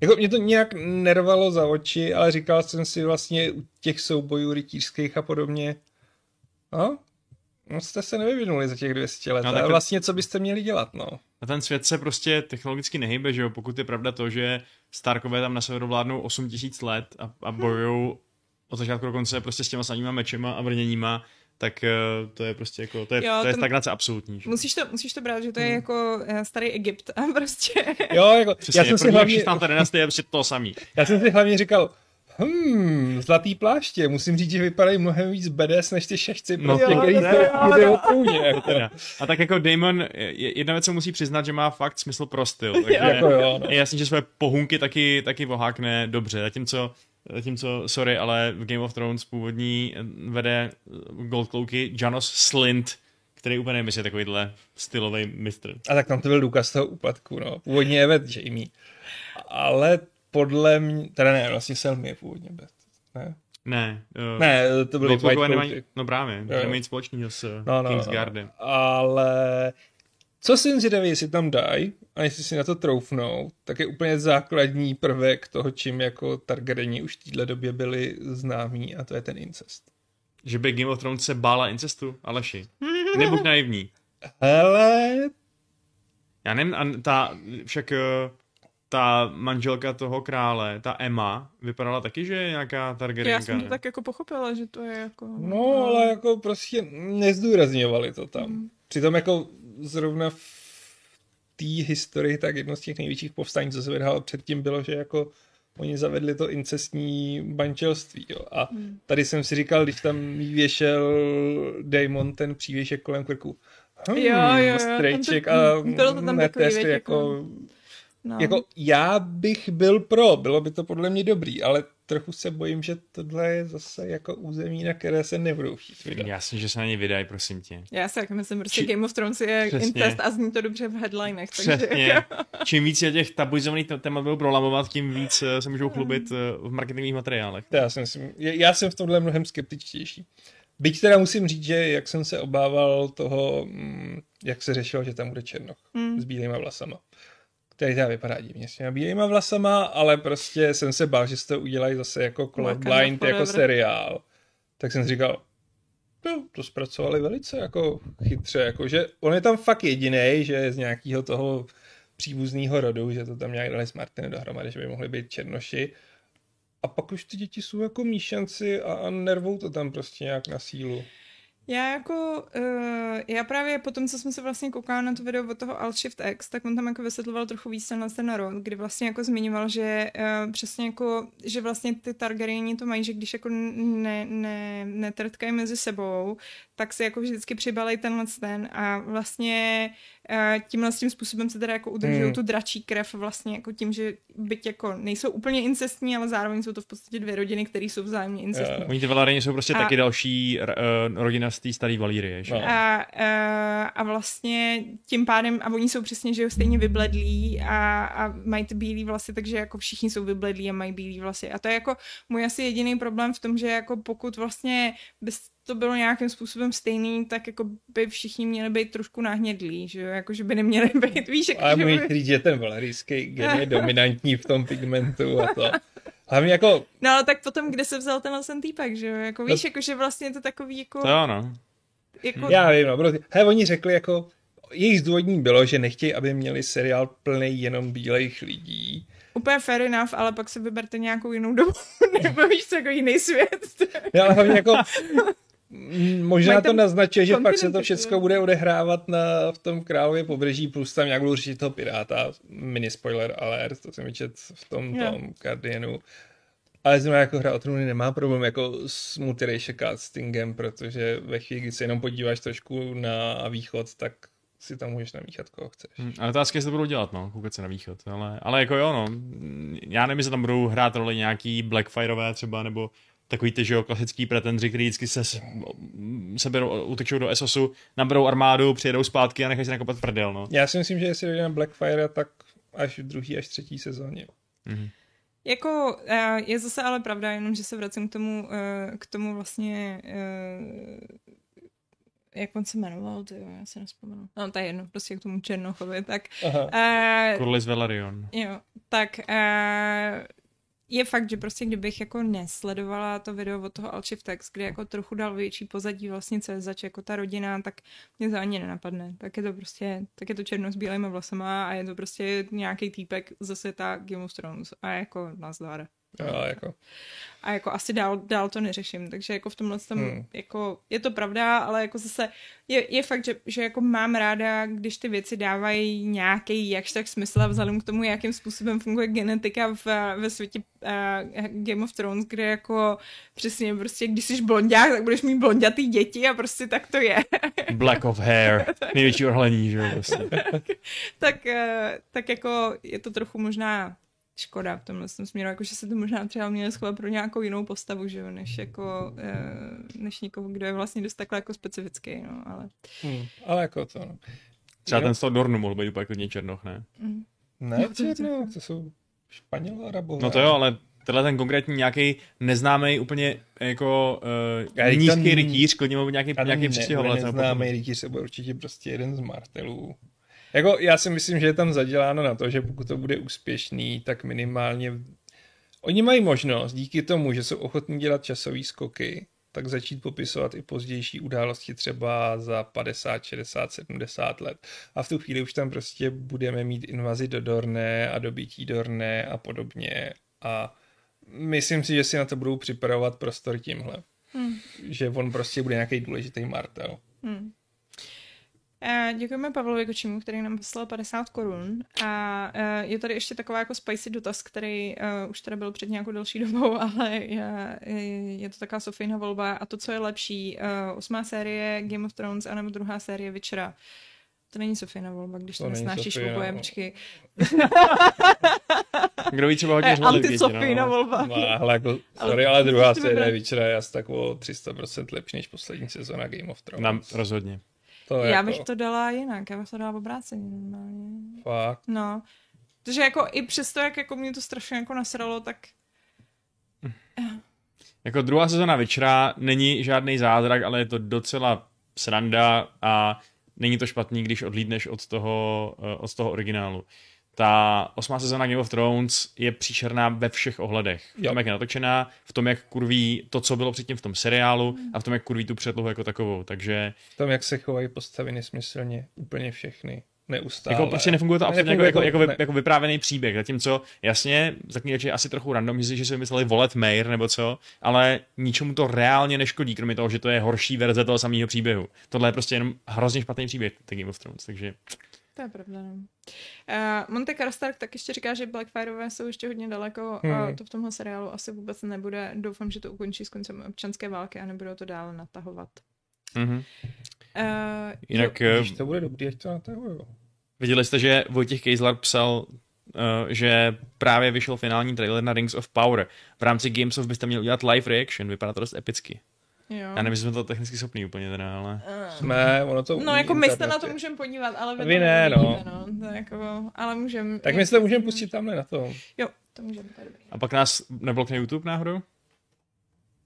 Jako mě to nějak nervalo za oči, ale říkal jsem si vlastně u těch soubojů rytířských a podobně, no, No jste se nevyvinuli za těch 200 let, no, ale vlastně co byste měli dělat, no. A ten svět se prostě technologicky nehybe, že jo, pokud je pravda to, že Starkové tam na severu vládnou 8000 let a, a bojují od začátku do konce prostě s těma samýma mečema a brněníma, tak uh, to je prostě jako, to je, jo, to je stagnace absolutní. Že? Musíš to, musíš to brát, že to je hmm. jako uh, starý Egypt a prostě. Jo, jako, Přesně, já jsem si hlavně... tam ta dynastie je prostě to samý. Já jsem si hlavně říkal, Hmm, zlatý pláště. Musím říct, že vypadají mnohem víc BDS než ty šešci, no, prostě, který se o trůně. Jako. A tak jako Damon, jedna věc, co musí přiznat, že má fakt smysl pro styl. Takže jako jo, no. je jasný, že své pohunky taky, taky vohákne dobře. Zatímco Zatímco, sorry, ale v Game of Thrones původní vede Gold Cloaky Janos Slint, který úplně je takovýhle stylový mistr. A tak tam to byl důkaz toho úpadku, no. Původně Evet Jamie. Ale podle mě, teda ne, vlastně Selmy je původně bez, ne? Ne, uh, ne, to byly White nemají, No právě, jo. nemají nic společného s no, no, Kingsguardem. No, ale co si zvědavý, jestli tam dají a jestli si na to troufnou, tak je úplně základní prvek toho, čím jako Targaryeni už v téhle době byli známí a to je ten incest. Že by Game of Thrones se bála incestu? Aleši, nebuď naivní. Hele... Já nevím, a ta, však uh, ta manželka toho krále, ta Emma, vypadala taky, že je nějaká Targaryenka. Já jsem to tak jako pochopila, že to je jako... No, ale jako prostě nezdůrazňovali to tam. Mm. Přitom jako zrovna v té historii tak jedno z těch největších povstání, co se vydalo předtím, bylo, že jako oni zavedli to incestní bančelství. Jo. A mm. tady jsem si říkal, když tam věšel Damon ten přívěšek kolem krku, hmm, jo, jo, strejček a bylo to tam takový, jako, jako No. Jako já bych byl pro, bylo by to podle mě dobrý, ale trochu se bojím, že tohle je zase jako území, na které se nebudou chtít vydat. Jasně, že se na ně vydají, prosím tě. Já si jako myslím, prostě Či... Game of Thrones je Přesně. incest a zní to dobře v headlinech. Přesně. Takže jako... Čím víc je těch tabuizovaných témat budou prolamovat, tím víc eh, se můžou chlubit eh, v marketingových materiálech. To já, si myslím, já jsem v tomhle mnohem skeptičtější. Byť teda musím říct, že jak jsem se obával toho, mm, jak se řešilo, že tam bude Černoch mm. s bílýma vlasama který teda vypadá divně s těma bílýma vlasama, ale prostě jsem se bál, že to udělají zase jako Blind jako seriál. Tak jsem si říkal, no, to zpracovali velice jako chytře, jako že on je tam fakt jediný, že je z nějakého toho příbuzného rodu, že to tam nějak dali s Martinem dohromady, že by mohli být černoši. A pak už ty děti jsou jako míšanci a, a nervou to tam prostě nějak na sílu. Já jako, uh, já právě po tom, co jsme se vlastně koukali na to video od toho Alt Shift X, tak on tam jako vysvětloval trochu víc na ten rod, kdy vlastně jako zmiňoval, že uh, přesně jako, že vlastně ty Targaryeni to mají, že když jako ne, ne, netrtkají mezi sebou, tak si jako vždycky přibalej tenhle ten a vlastně uh, tímhle tím způsobem se teda jako udržují hmm. tu dračí krev vlastně jako tím, že byť jako nejsou úplně incestní, ale zároveň jsou to v podstatě dvě rodiny, které jsou vzájemně incestní. Uh, oni ty Valareni jsou prostě a, taky další uh, rodina z té staré Valírie. Že? No. A, a, a vlastně tím pádem, a oni jsou přesně, že jo, stejně vybledlí a, a mají ty bílé vlasy, takže jako všichni jsou vybledlí a mají bílé vlasy. A to je jako můj asi jediný problém v tom, že jako pokud vlastně bys to bylo nějakým způsobem stejný, tak jako by všichni měli být trošku nahnědlí, že jo, jako že by neměli být, víš, jako, Ale můj by... že ten valerijský gen je dominantní v tom pigmentu a to. Hlavně jako... No ale tak potom, kde se vzal tenhle ten týpek, že jo, jako víš, no... jako že vlastně je to takový jako... To ano. Jako... Já vím, no, prostě, he, oni řekli jako, jejich zdůvodní bylo, že nechtějí, aby měli seriál plný jenom bílejch lidí. Úplně fair enough, ale pak se vyberte nějakou jinou dobu, nebo víš jako jiný svět. ne, ale hlavně jako, Možná to naznačuje, že pak se to všechno bude odehrávat na, v tom králově pobřeží, plus tam nějak budou řešit toho piráta, mini spoiler alert, to jsem vyčet v tom, yeah. tom Guardianu. Ale znamená, jako hra o trůny nemá problém jako s multiracial castingem, protože ve chvíli, kdy se jenom podíváš trošku na východ, tak si tam můžeš namíchat, koho chceš. Hmm, ale otázka je, jestli to budou dělat, no, koukat se na východ. Ale, ale jako jo, no, já nevím, jestli tam budou hrát roli nějaký Blackfireové třeba, nebo takový ty, že jo, klasický pretendři, kteří vždycky se, se berou, utečou do SOSu, naberou armádu, přijedou zpátky a nechají se nakopat prdel, no. Já si myslím, že jestli dojde na Blackfire, tak až v druhý, až třetí sezóně. Mm-hmm. Jako eh, je zase ale pravda, jenom že se vracím k tomu, eh, k tomu vlastně eh, jak on se jmenoval, ty já se nespomenu. No, to je jedno, prostě k tomu Černochovi, tak... Aha. Uh, Kurlis Velaryon. Jo, tak uh, je fakt, že prostě kdybych jako nesledovala to video od toho Text, kde jako trochu dal větší pozadí vlastně co je zač, jako ta rodina, tak mě to ani nenapadne. Tak je to prostě, tak je to černo s bílýma vlasama a je to prostě nějaký týpek ze světa Game of Thrones a jako nazdar. A jako. A jako asi dál, dál to neřeším, takže jako v tomhle tom, hmm. jako je to pravda, ale jako zase je, je fakt, že, že jako mám ráda, když ty věci dávají nějaký jakž tak smysl a vzhledem k tomu, jakým způsobem funguje genetika v, ve světě uh, Game of Thrones, kde jako přesně prostě, když jsi blondiák, tak budeš mít blondětý děti a prostě tak to je. Black of hair, největší orhlení, že jo, prostě. tak, tak, uh, tak jako je to trochu možná škoda v tomhle směru, jako že se to možná třeba měli schovat pro nějakou jinou postavu, že jo, než jako, eh, než někoho, kdo je vlastně dost takhle jako specifický, no, ale. Hmm, ale jako to, no. Třeba jo. ten z toho Dornu mohl být úplně klidně Černoch, ne? Hmm. Ne, Černoch, to jsou Španělé, Arabové. No to jo, ale tenhle ten konkrétní nějaký neznámý úplně jako uh, nízký ten... rytíř, klidně mohl být nějaký, nějaký přistěhovalec. Neznámý rytíř se bude určitě prostě jeden z martelů. Jako já si myslím, že je tam zaděláno na to, že pokud to bude úspěšný, tak minimálně oni mají možnost díky tomu, že jsou ochotní dělat časové skoky, tak začít popisovat i pozdější události třeba za 50, 60, 70 let. A v tu chvíli už tam prostě budeme mít invazi do Dorné a dobytí Dorné a podobně. A myslím si, že si na to budou připravovat prostor tímhle. Hmm. Že on prostě bude nějaký důležitý martel. Hmm. Děkujeme Pavlovi Kočimu, který nám poslal 50 korun. A eh, je tady ještě taková jako spicy dotaz, který uh, už tady byl před nějakou delší dobou, ale je, je to taková Sofijna volba. A to, co je lepší, uh, osmá série Game of Thrones anebo druhá série Witchera. To není Sofina volba, když to, nesnášíš oboje, počkej. Kdo ví, třeba hodně žlali Anti-Sofina no. volba. No, ale jako, sorry, ale, druhá série Witchera je asi tak o 300% lepší než poslední sezóna Game of Thrones. Nám rozhodně. To já jako... bych to dala jinak, já bych to dala obráceně normálně. Fakt? No. Takže jako i přesto, jak jako mě to strašně jako nasralo, tak... Jako druhá sezona Večera není žádný zázrak, ale je to docela sranda a není to špatný, když odlídneš od toho, eh, od toho originálu ta osmá sezóna Game of Thrones je příšerná ve všech ohledech. V tom, jak je natočená, v tom, jak kurví to, co bylo předtím v tom seriálu a v tom, jak kurví tu předlohu jako takovou. Takže... V tom, jak se chovají postavy nesmyslně, úplně všechny. neustále. Jako prostě nefunguje to absolutně jako, Nefunguje jako, to, jako, ne. jako, vyprávěný příběh, zatímco jasně, zaklínač je asi trochu random, že si, že si vymysleli volet Mayer nebo co, ale ničemu to reálně neškodí, kromě toho, že to je horší verze toho samého příběhu. Tohle je prostě jenom hrozně špatný příběh, ten Game of Thrones, takže To je pravda, no. Uh, Monte Karstark tak ještě říká, že Blackfireové jsou ještě hodně daleko hmm. a to v tomhle seriálu asi vůbec nebude. Doufám, že to ukončí s koncem občanské války a nebudou to dále natahovat. mhm. Uh, Jinak jo, eh, Když to bude dobrý, ať to natahujou. viděli jste, že Vojtěch Kejzlar psal, uh, že právě vyšel finální trailer na Rings of Power. V rámci Games of byste měli udělat live reaction, vypadá to dost epicky. Jo. Já nevím, jestli jsme to technicky schopný úplně teda, ale... Eh, Jsme, ono to No, jako my se na to můžeme podívat, ale vy, Vy to ne, no. no. To jako, ale můžeme. Tak my si to můžeme pustit tamhle na to. Jo, to můžeme, to dobrý. A pak nás neblokne YouTube náhodou?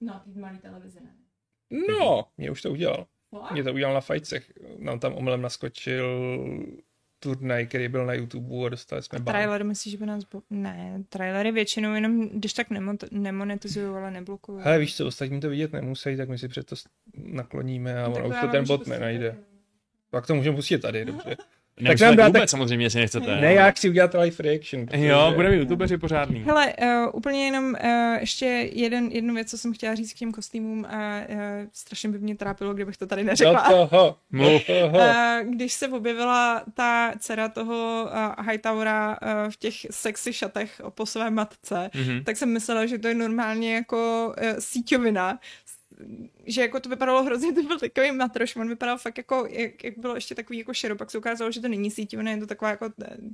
No, ty malý televize, ne? No, mě už to udělal. Mě to udělal na fajcech. Nám tam omylem naskočil turnaj, který byl na YouTube a dostali jsme ban. Trailer myslíš, že by nás... Bo... Ne, trailery většinou jenom, když tak nemo- nemonetizují, ale neblokují. Hele, víš co, ostatní to vidět nemusí, tak my si před to nakloníme a No, tak ono už to ten bot nenajde. Pak to můžeme pustit tady, dobře. Nemusíte nám tak dáte- vůbec samozřejmě, jestli nechcete. Ne, já chci udělat live reaction. protože- Jo, budeme youtubeři pořádný. Hele, uh, úplně jenom uh, ještě jeden, jednu věc, co jsem chtěla říct k těm kostýmům a uh, strašně by mě trápilo, kdybych to tady Do neřekla. toho, Mluv. Eh, když se objevila ta dcera toho uh, Hightowera uh, v těch sexy šatech po své matce, Mhm. tak jsem myslela, že to je normálně jako uh, síťovina, že jako to vypadalo hrozně, to byl takový matroš, on vypadal fakt jako, jak, jak bylo ještě takový jako šero, pak se ukázalo, že to není síťovina, je to taková jako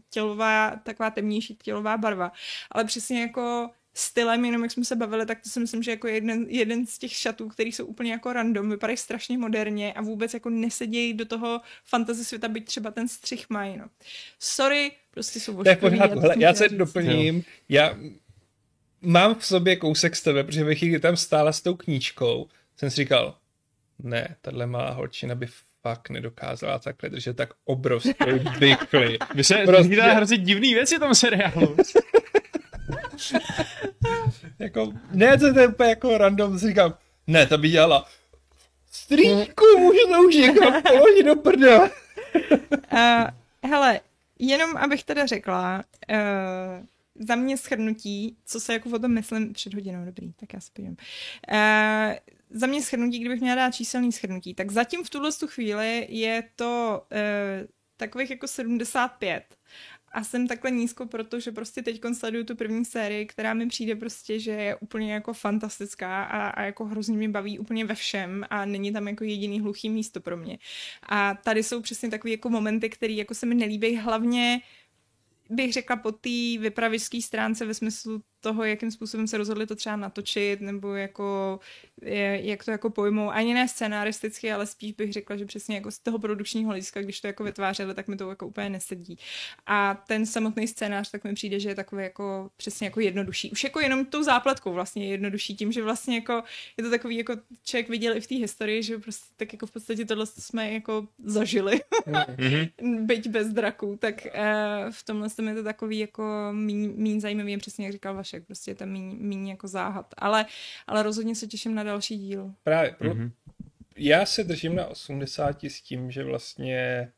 tělová, taková temnější tělová barva, ale přesně jako stylem, jenom jak jsme se bavili, tak to si myslím, že jako jeden, jeden z těch šatů, který jsou úplně jako random, vypadají strašně moderně a vůbec jako nesedějí do toho fantasy světa, byť třeba ten střih mají, no. Sorry, prostě jsou jsem já chtěla se doplním. Já mám v sobě kousek z tebe, protože ve chvíli, kdy tam stála s tou knížkou, jsem si říkal, ne, tahle malá holčina by fakt nedokázala takhle držet tak obrovský bykly. Vy se Prostě- hrozně divný věci v tom seriálu. jako, ne, to je úplně jako random, si říkám, ne, ta by dělala strýčku, můžu to už někam položit do prdele. Uh, hele, jenom abych teda řekla, uh, za mě shrnutí, co se jako o tom myslím před hodinou, dobrý, tak já se. Uh, za mě shrnutí, kdybych měla dát číselný shrnutí, tak zatím v tuhle tu chvíli je to uh, takových jako 75. A jsem takhle nízko, protože prostě teď sleduju tu první sérii, která mi přijde prostě, že je úplně jako fantastická a, a jako hrozně mě baví úplně ve všem a není tam jako jediný hluchý místo pro mě. A tady jsou přesně takové jako momenty, které jako se mi nelíbí, hlavně bych řekla po té vypravičské stránce ve smyslu toho, jakým způsobem se rozhodli to třeba natočit, nebo jako, jak to jako pojmou, ani ne scenaristicky, ale spíš bych řekla, že přesně jako z toho produkčního hlediska, když to jako vytvářeli, tak mi to jako úplně nesedí. A ten samotný scénář, tak mi přijde, že je takový jako přesně jako jednodušší. Už jako jenom tou zápletkou vlastně je jednodušší, tím, že vlastně jako je to takový, jako člověk viděl i v té historii, že prostě tak jako v podstatě tohle jsme jako zažili byť bez draků, tak uh, v tomhle tom je to takový jako míň, míň zajímavý, přesně jak říkal Vašek, prostě je tam míň jako záhad. Ale, ale rozhodně se těším na další díl. Právě, pro, Mhm. já se držím na 80 s tím, že vlastně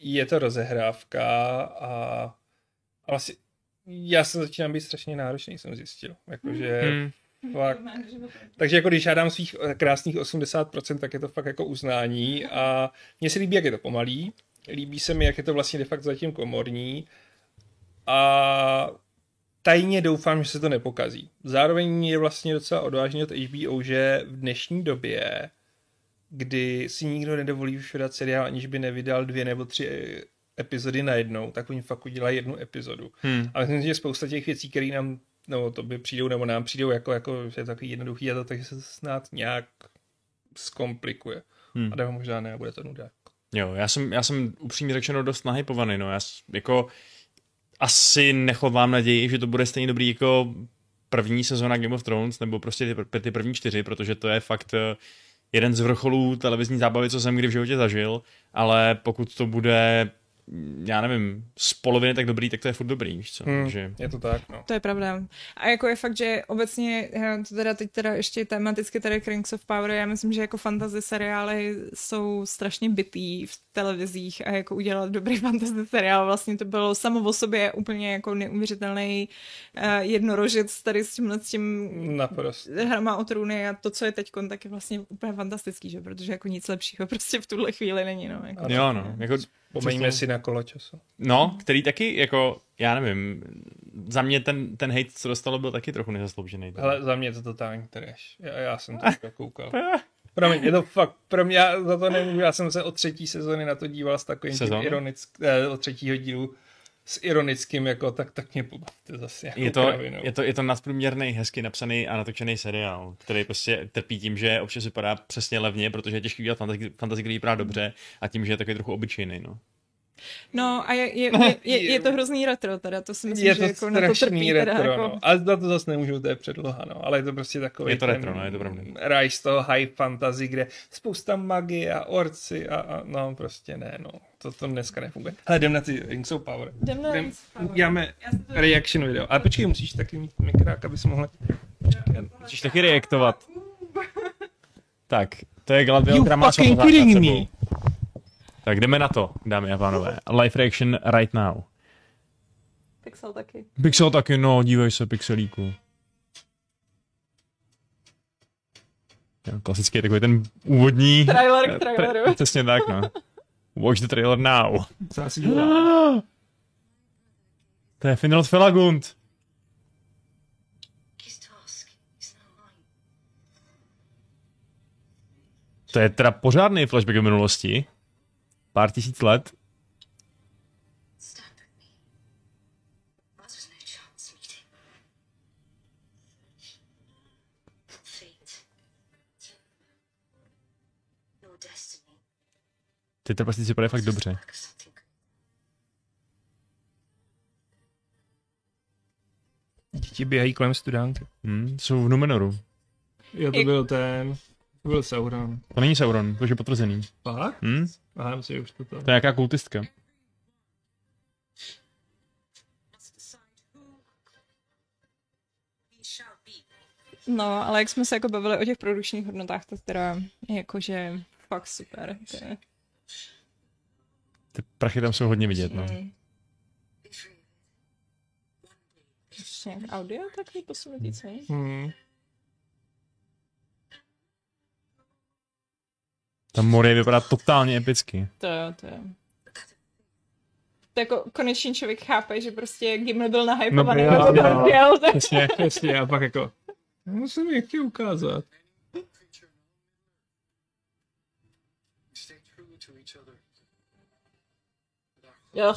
je to rozehrávka a, a vlastně já se začínám být strašně náročný, jsem zjistil. Jakože Hmm. fakt, takže jako když já dám svých krásných 80%, tak je to fakt jako uznání a mně se líbí, jak je to pomalý, líbí se mi, jak je to vlastně de facto zatím komorní a tajně doufám, že se to nepokazí. Zároveň je vlastně docela odvážný od HBO, že v dnešní době, kdy si nikdo nedovolí už vydat seriál, aniž by nevydal dvě nebo tři eh, epizody najednou, tak oni fakt udělají jednu epizodu. Hmm. A myslím že spousta těch věcí, které nám, nebo to by přijdou, nebo nám přijdou jako, jako že je takový jednoduchý, a to takže se to snad nějak zkomplikuje. Hmm. A nebo možná ne, bude to nuda. Jo, já jsem, já jsem upřímně řečeno dost nahypovaný, no. Já jako asi nechovám naději, že to bude stejně dobrý jako první sezóna Game of Thrones, nebo prostě ty, ty první čtyři, protože to je fakt eh, jeden z vrcholů televizní zábavy, co jsem kdy v životě zažil, ale pokud to bude já nevím, z poloviny tak dobrý, tak to je furt dobrý, víš co? Hmm, Takže... je to tak, no. To je pravda. A jako je fakt, že obecně, já to teda teď teda ještě tematicky tady Rings of Power, já myslím, že jako fantasy seriály jsou strašně bytý v televizích a jako udělat dobrý fantasy seriál, vlastně to bylo samo o sobě úplně jako neuvěřitelný uh, jednorožec tady s tímhle s tím Naprosto. hrama o trůny a to, co je teď, tak je vlastně úplně fantastický, že? protože jako nic lepšího prostě v tuhle chvíli není. No, jako. Jo, no. Jako, Pomeňme si na kolo času. No, který taky, jako, já nevím, za mě ten, ten hate, co dostalo, byl taky trochu nezasloužený. Ale za mě je to totální trash. Já, já jsem to koukal. Promiň, je to fakt, pro mě, já za to nemůžu, já jsem se od třetí sezony na to díval s takovým tím ironickým, eh, od třetího dílu s ironickým, jako, tak, tak mě pobavte zase. Jako je, to, je, to, je to nadprůměrný, hezky napsaný a natočený seriál, který prostě trpí tím, že občas vypadá přesně levně, protože je těžký dělat fantasy, fantasy který vypadá dobře a tím, že je takový trochu obyčejný. No. No a je, je, je, je, je to hrozný retro teda, to si myslím, je že to jako na to trpí retro, teda, jako... no. Ale za to zase nemůžu, to je předloha, no. Ale je to prostě takový Je to retro, no, je to pravda. Rise toho high fantasy, kde spousta magie a orci a, a no prostě ne, no. To, to dneska nefunguje. Hele, jdem na ty Rings of Power. Jdem na Rings of Power. Děláme reaction video. Ale počkej, musíš taky mít mikrák, aby si mohla... Musíš taky reaktovat. tak, to je Galadriel, která má fucking kidding me. Tak jdeme na to, dámy a pánové. Live reaction right now. Pixel taky. Pixel taky, no, dívej se, pixelíku. Klasický takový ten úvodní... Trailer k traileru. Přesně tak, no. Watch the trailer now. Co asi To je Finrod Felagund. To je teda pořádný flashback v minulosti pár tisíc let. Ty trpaslíci vypadají fakt dobře. Děti běhají kolem studánky. Hmm, jsou v Numenoru. Jo, to byl ten... To byl Sauron. To není Sauron, to je potvrzený. Fakt? Hmm? Aha, myslím, už to to. To je nějaká kultistka. No, ale jak jsme se jako bavili o těch produkčních hodnotách, to teda jakože fakt super. To je... Ty prachy tam jsou hodně vidět, no. Mm. Ještě nějak audio takový posunutý, co? Mm. Ta Morie vypadá totálně epicky. To jo, to jo. To jako konečně člověk chápe, že prostě Gimli byl nahypovaný, no, no, no, no. Jel, tak... Přesně, přesně, a pak jako, musím je chtěl ukázat. Jo.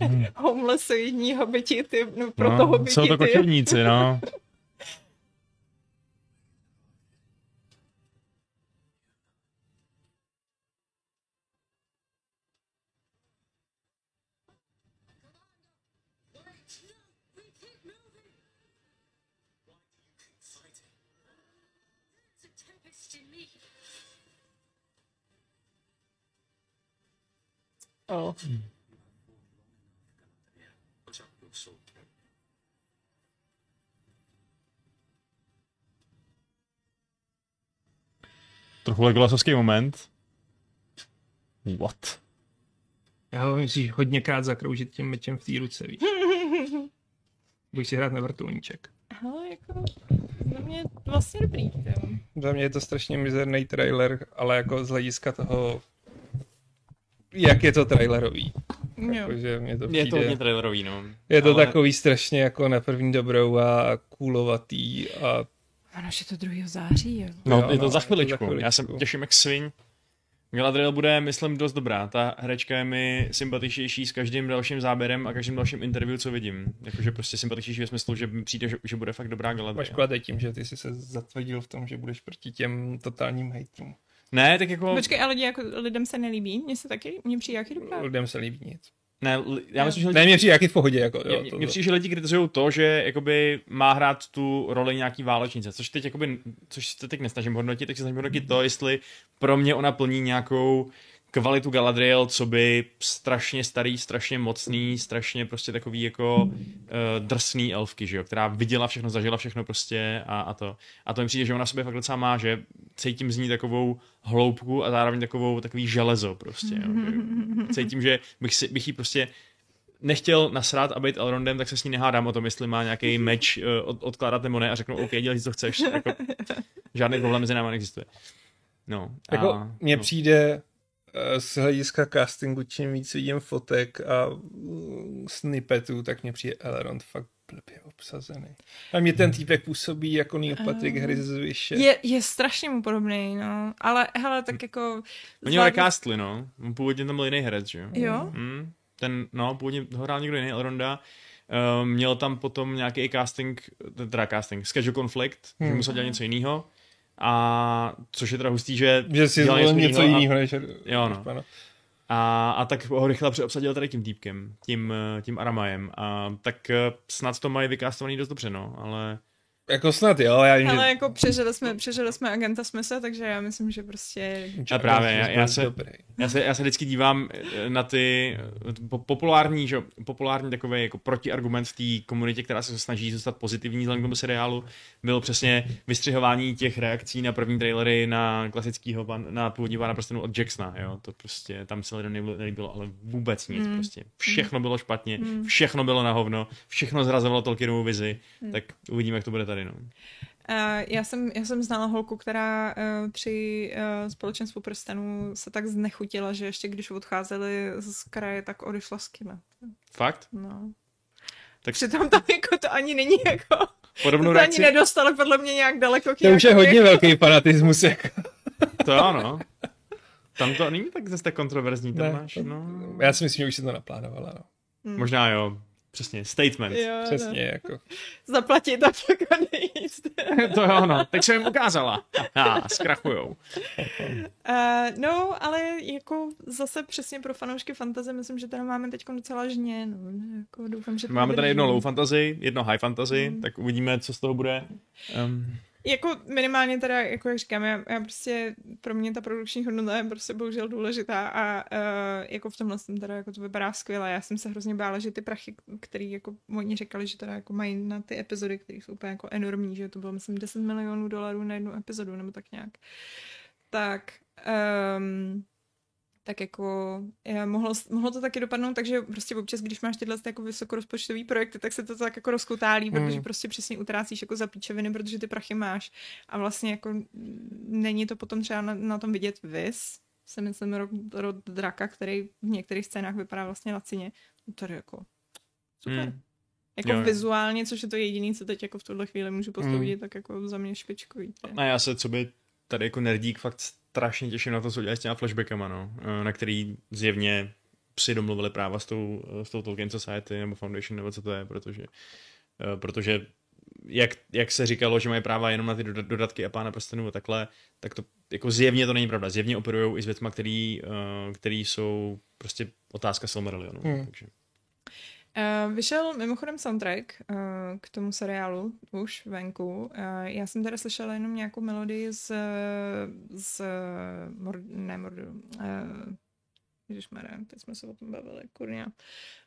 Hmm. homelessoidní hobiti, ty, no pro no, toho hobiti, Jsou to kočovníci, no. Oh. Trochu Legolasovský moment. What? Já ho musíš hodněkrát zakroužit tím mečem v té ruce, víš. Budeš si hrát na vrtulníček. Ale jako, za mě vlastně dobrý. Za mě je to strašně mizerný trailer, ale jako z hlediska toho jak je to trailerový. Jako, že mě to přijde, je to hodně trailerový, no. Je to Ale... takový strašně jako na první dobrou a kůlovatý a... Ano, že to 2. září, jo. No, jo, je to no, za chviličku. za chviličku. Já jsem těším jak svin. Galadriel bude, myslím, dost dobrá. Ta herečka je mi sympatičnější s každým dalším záběrem a každým dalším interview, co vidím. Jakože prostě sympatičnější ve smyslu, že mi přijde, že, že bude fakt dobrá Galadriel. Máš tím, že ty jsi se zatvrdil v tom, že budeš proti těm totálním hejtům. Ne, tak jako... Počkej, ale lidi, jako lidem se nelíbí, mně se taky, mně přijde jaký dobrá. Lidem se líbí nic. Ne, li- já myslím, že lidi, Ne, mě přijde jaký v pohodě. Jako, jo, mě, to, mě přijde, že lidi kritizují to, že jakoby má hrát tu roli nějaký válečnice, což teď jakoby, což se teď nesnažím hodnotit, tak se snažím hodnotit to, jestli pro mě ona plní nějakou kvalitu Galadriel, co by strašně starý, strašně mocný, strašně prostě takový jako uh, drsný elfky, že jo, která viděla všechno, zažila všechno prostě a, a to. A to mi přijde, že ona sobě fakt docela má, že cítím z ní takovou hloubku a zároveň takovou, takový železo prostě, jo, že cítím, že bych, si, bych jí prostě nechtěl nasrát a být Elrondem, tak se s ní nehádám o tom, jestli má nějaký meč uh, od, odkládat nebo ne a řeknu, OK, dělej co chceš. Jako, žádný problém mezi náma neexistuje. No. Jako, a, mně no. přijde eh, z hlediska castingu, čím víc vidím fotek a mm, snippetů, tak mně přijde Elrond fakt blbě obsazený. A mě ten týpek působí jako Neil Patrick Ah. Harris z Vyše. Je, je strašně mu podobný, no. Ale hele, tak jako... Oni ho recastli, no. Původně tam byl jiný herec, že jo? Jo? Hmm. Ten, no, původně ho hrál někdo jiný, Elronda. Um, měl tam potom nějaký casting, teda casting, schedule conflict, hmm. že Hmm. musel dělat něco jiného. A což je teda hustý, že, Že si zvolil něco jiného, než... Jo, no. pana. A, a tak ho rychle přeobsadil tady tím týpkem, tím, eh, tím Aramajem. A tak eh, snad to mají vykástovaný dost dobře, no, ale Jako snad jo, já vím, Ale že... jako přežili jsme, přežili jsme agenta Smise, takže já myslím, že prostě... A právě, já- já se- Dobrý. já se, já se vždycky dívám eh, na ty eh, po, populární, že, jo, populární takový jako protiargument v té komunitě, která se snaží zůstat pozitivní vzhledem k tomu seriálu, byl přesně vystřihování těch reakcí na první trailery na klasického, pan, na původní pána prstenů od Jacksona, jo, to prostě, tam se lidem nelíbilo, nelíbilo ale vůbec nic, Mm. prostě, všechno bylo špatně, Mm. všechno bylo na hovno, všechno zrazovalo Tolkienovu vizi, tak uvidíme, jak to bude tady, no. Uh, já, jsem, já jsem znala holku, která uh, při uh, společenstvu prstenů se tak znechutila, že ještě když odcházeli z kraje, tak odešla z kina. Fakt? No. Tak-. Přitom tam jako to ani není jako... Podobnou to ani reakci? nedostali podle mě nějak daleko. To už je hodně jako- velký fanatismus. Jako. To jo, no. Tam to není tak zase tak kontroverzní, tam Ne, máš, no. Já si myslím, že už si to naplánovala. No. Hmm. Možná jo, přesně, statement. Jo, Přesně, jako. No. Zaplatit a pak odejít. to jo, no, teď jsem jim ukázala. A zkrachujou. Uh, no, ale jako zase přesně pro fanoušky fantazie myslím, že teda máme teď docela žně, no, jako doufám, že Máme tady jedno low fantasy, jedno high fantasy, Mm. tak uvidíme, co z toho bude. Um, Jako minimálně teda, jako jak říkám, já, já prostě, pro mě ta produkční hodnota je prostě bohužel důležitá a uh, jako v tomhle jsem teda jako to vypadá skvěle. Já jsem se hrozně bála, že ty prachy, který jako oni říkali, že teda jako mají na ty epizody, které jsou úplně jako enormní, že to bylo myslím 10 milionů dolarů na jednu epizodu nebo tak nějak. Tak um, tak jako je, mohlo, mohlo to taky dopadnout, takže prostě občas, když máš tyhle jako vysokorozpočtový projekty, tak se to tak jako rozkoutálí, Mm. protože prostě přesně utrácíš jako za píčeviny, protože ty prachy máš a vlastně jako není to potom třeba na, na tom vidět vys, se myslím rod, rod draka, který v některých scénách vypadá vlastně lacině. No Tady jako super. mm. Jako Jo, vizuálně, což je to jediné, co teď jako v tuhle chvíli můžu posoudit, tak jako za mě špičkový. A já se, co by tady jako nerdík, fakt strašně těším na to, co dělají s těma flashbackama, no, eh, na který zjevně si domluvili práva s tou, eh, s tou Tolkien Society nebo Foundation nebo co to je, protože, eh, protože jak, jak se říkalo, že mají práva jenom na ty doda- dodatky a pána prstenů a takhle, tak to jako zjevně to není pravda. Zjevně operují i s věcma, který, který jsou prostě otázka Silmarillionu. Hmm. Takže. Uh, vyšel mimochodem soundtrack uh, k tomu seriálu už venku. Uh, já jsem teda slyšela jenom nějakou melodii z, z Mord, ne Mordu, uh, Ježišmarja, teď jsme se o tom bavili, kurňa,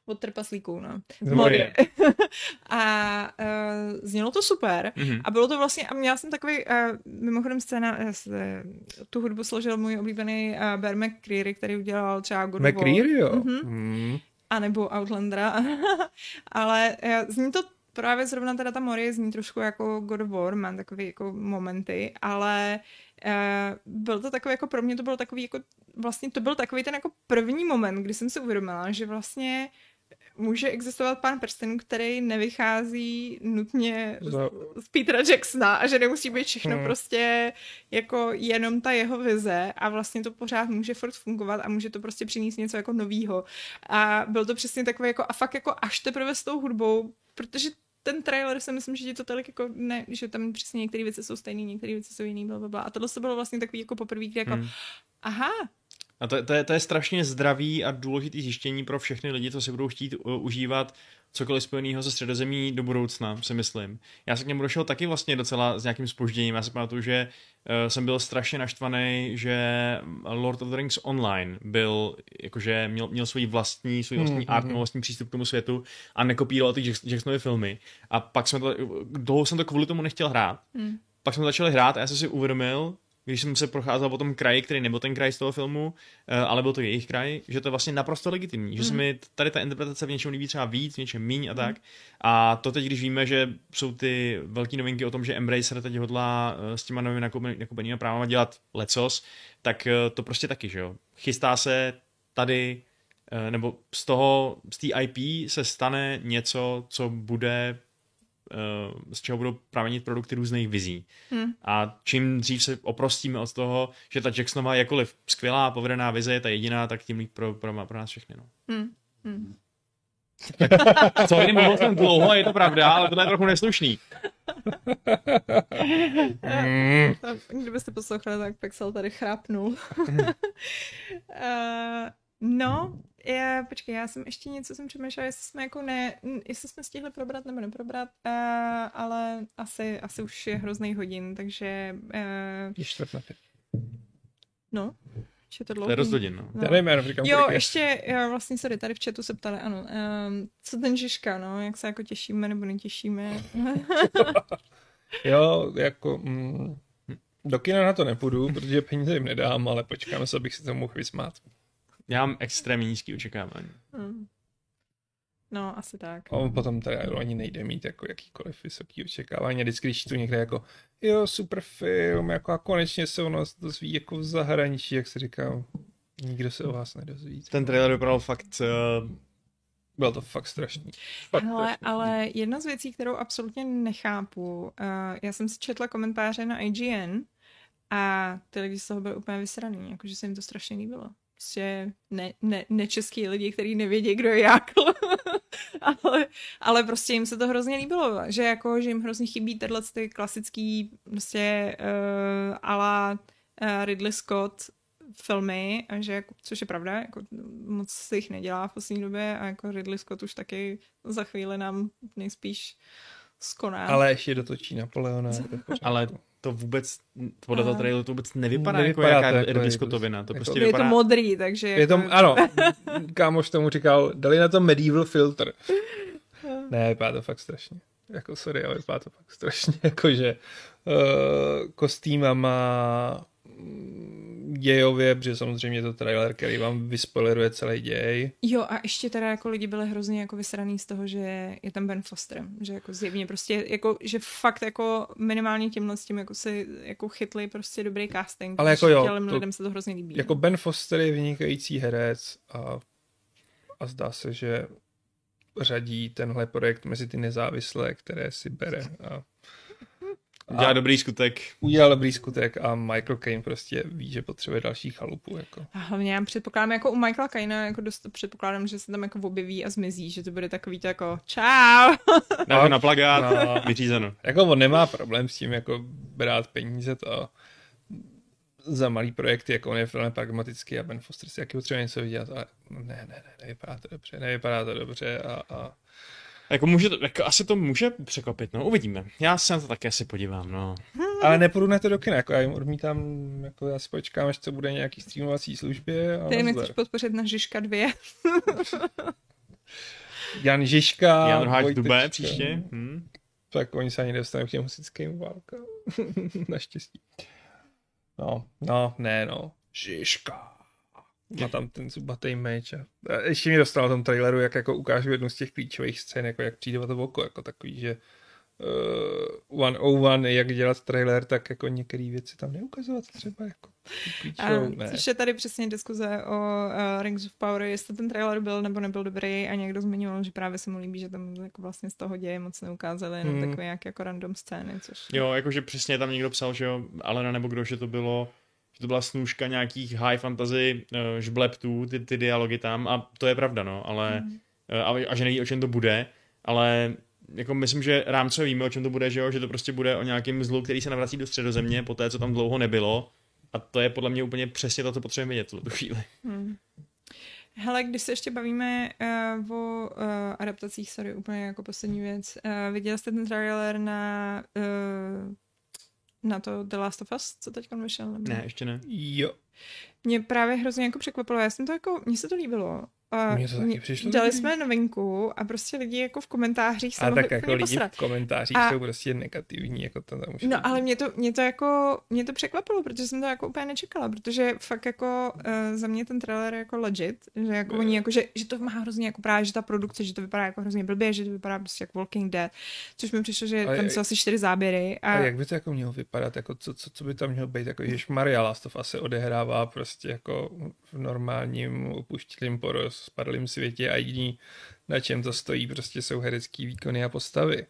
od trpaslíků, no. Z Morie. a uh, znělo to super. Mhm. A bylo to vlastně, a měla jsem takový, uh, mimochodem scéna, uh, tu hudbu složil můj oblíbený uh, Bear McCreary, který udělal třeba God. McCreary, jo? Mhm. Mm. A nebo Outlandera. Ale eh, zní to právě zrovna teda ta Morie zní trošku jako God of War, mám takové jako momenty, ale eh, byl to takový jako pro mě to byl takový jako vlastně to byl takový ten jako první moment, kdy jsem si uvědomila, že vlastně může existovat pán prstenů, který nevychází nutně Za- z Petra Jacksona a že nemusí být všechno Hmm. prostě jako jenom ta jeho vize a vlastně to pořád může furt fungovat a může to prostě přinést něco jako novýho. A byl to přesně takový jako a fakt jako až teprve s tou hudbou, protože ten trailer si myslím, že ti to tolik jako ne, že tam přesně některé věci jsou stejné, některé věci jsou jiný, bla, bla, bla. A tohle to bylo vlastně takový jako poprvé, kdy jako, Hmm. aha, A to, to, je, to je strašně zdravý a důležitý zjištění pro všechny lidi, co si budou chtít uh, užívat cokoliv spojeného se středozemí do budoucna, si myslím. Já se k němu došel taky vlastně docela s nějakým spožděním. Já si pamatuju, že uh, jsem byl strašně naštvaný, že Lord of the Rings Online byl, jakože měl, měl svůj vlastní, svůj vlastní mm, art, měl vlastní přístup k tomu světu a nekopíroval ty Jacksonovy filmy. A pak jsme to, dlouho jsem to kvůli tomu nechtěl hrát. Mm. Pak jsme začali hrát a já jsem si uvědomil, když jsem se procházel po tom kraji, který nebyl ten kraj z toho filmu, eh, ale byl to jejich kraj, že to je vlastně naprosto legitimní, mm. že se hmm. mi tady ta interpretace v něčem líbí třeba víc, v něčem míň a tak. Mm. A to teď, když víme, že jsou ty velké novinky o tom, že Embracer teď hodlá eh, s těma novými nakoupenými právama dělat lecos, tak eh, to prostě taky, že jo. Chystá se tady nebo z toho, z té IP se stane něco, co bude z čeho budou pramenit produkty různých vizí. Hmm. A čím dřív se oprostíme od toho, že ta Jacksonova jakkoliv skvělá, povedená vize je ta jediná, tak tím líp pro, pro, pro nás všechny. No. Hmm. Hmm. Co jim mluvil jsem dlouho, je to pravda, ale to je trochu neslušný. mm. Kdybyste poslouchali, tak Pexel tady chrápnul. uh, no, já, počkej, já jsem ještě něco jsem přemýšlela, jestli jsme jako ne, jestli jsme stihli probrat nebo neprobrat, uh, ale asi, asi už je hrozný hodin, takže... Uh, je čtvrt na pět. No, je to dlouho. To je dost hodin, no. no. Já nevím, já říkám, jo, ještě, já vlastně, sorry, tady v chatu se ptali, ano, um, co ten Žižka, no, jak se jako těšíme nebo netěšíme. jo, jako... Mm, do kina na to nepůjdu, protože peníze jim nedám, ale počkám se, abych si to mohl vysmát. Já mám extrémně nízký očekávání. Hmm. No, asi tak. A potom tady ani nejde mít jako jakýkoliv vysoký očekávání. Vždycky, když tu někde jako, jo, super film, jako a konečně se o nás dozví jako v zahraničí, jak se říká, nikdo se o vás nedozví. Ten trailer vypadal fakt... Uh... Bylo to fakt strašný. Fakt Hele, strašný. ale jedna z věcí, kterou absolutně nechápu, uh, já jsem si četla komentáře na IGN a ty lidi z toho byly úplně vysraný, jakože se jim to strašně líbilo prostě ne, ne, nečeský lidi, kteří nevědí, kdo je jak. ale, ale prostě jim se to hrozně líbilo, že jako, že jim hrozně chybí tenhle ty klasický prostě uh, ala uh, Ridley Scott filmy, a že jako, což je pravda, jako moc se jich nedělá v poslední době a jako Ridley Scott už taky za chvíli nám nejspíš skoná. Ale ještě dotočí Napoleona. ale to vůbec, podle toho traileru to vůbec nevypadá, nevypadá jako jaká Scottovina. To jako, prostě je vypadá... to modrý, takže... Je to, jako... ano, kámoš tomu říkal, dali na to medieval filter. ne, vypadá to fakt strašně. Jako sorry, ale vypadá to fakt strašně. Jakože uh, kostýma má dějově, protože samozřejmě je to trailer, který vám vyspoileruje celý děj. Jo a ještě teda jako lidi byli hrozně jako vysraný z toho, že je tam Ben Foster, že jako zjevně prostě jako, že fakt jako minimálně tímhle s tím jako si jako chytli prostě dobrý casting. Ale jako jo, to, lidem se to hrozně líbí. Jako Ben Foster je vynikající herec a, a zdá se, že řadí tenhle projekt mezi ty nezávislé, které si bere a Udělá dobrý skutek. Udělal dobrý skutek a Michael Caine prostě ví, že potřebuje další chalupu. Jako. A hlavně já předpokládám, jako u Michaela Caina, jako dost předpokládám, že se tam jako objeví a zmizí, že to bude takový to jako čau. No, na plagát, no, vyřízeno. Jako on nemá problém s tím jako brát peníze to za malý projekty, jako on je velmi pragmatický a Ben Foster si jaký potřebuje něco vydělat, ale ne, ne, ne, nevypadá to dobře, nevypadá to dobře a, a jako, může to, jako asi to může překvapit, no, uvidíme. Já se na to také si podívám, no. Ale nepůjdu na to do kina, jako já jim odmítám, jako já si počkám, až to bude nějaký streamovací službě. A Ty nechceš podpořit na Žižka 2. Jan Žižka. Jan Háč Dubé příště. Hmm. Tak oni se ani nedostanou k těm husickým válkám. Naštěstí. No, no, ne no. Žižka má tam ten zubatý meč. A ještě mi dostal na tom traileru, jak jako ukážu jednu z těch klíčových scén, jako jak přijde to oko, jako takový, že uh, one oh one, jak dělat trailer, tak jako některé věci tam neukazovat třeba jako klíčovou, ne. Což je tady přesně diskuze o uh, Rings of Power, jestli ten trailer byl nebo nebyl dobrý a někdo zmiňoval, že právě se mu líbí, že tam jako vlastně z toho děje moc neukázali, jenom hmm. takové jak jako random scény, což... Jo, jakože přesně tam někdo psal, že jo, Alena nebo kdo, že to bylo že to byla snůžka nějakých high fantasy uh, žbleptů, ty, ty dialogy tam a to je pravda, no, ale mm. uh, a, a že neví, o čem to bude, ale jako myslím, že rámcově víme, o čem to bude, že jo, že to prostě bude o nějakém zlu, který se navrací do středozemě, po té, co tam dlouho nebylo, A to je podle mě úplně přesně to, co potřebujeme vidět v tu chvíli. Hmm. Hele, když se ještě bavíme uh, o uh, adaptacích, sorry, úplně jako poslední věc. Uh, viděl jste ten trailer na uh, na to The Last of Us, co teď vyšel? Nebo? Ne, ještě ne. Jo. Mě právě hrozně jako překvapilo, já jsem to jako, mně se to líbilo, a Mně to taky přišlo. Dali dobrý. jsme novinku a prostě lidi jako v komentářích se A tak jako lidi posrat. v komentářích a... jsou prostě negativní, jako to tam už No ale mě to, mě to jako, mě to překvapilo, protože jsem to jako úplně nečekala, protože fakt jako uh, za mě ten trailer je jako legit, že jako oni jako, že, že to má hrozně jako právě, že ta produkce, že to vypadá jako hrozně blbě, že to vypadá prostě jako Walking Dead, což mi přišlo, že a tam jsou asi čtyři záběry. A... a jak by to jako mělo vypadat, jako co, co, co by tam mělo být, jako Maria Last of Us se odehrává prostě jako v normálním porozpadlém světě a jediný, na čem to stojí, prostě jsou herecký výkony a postavy.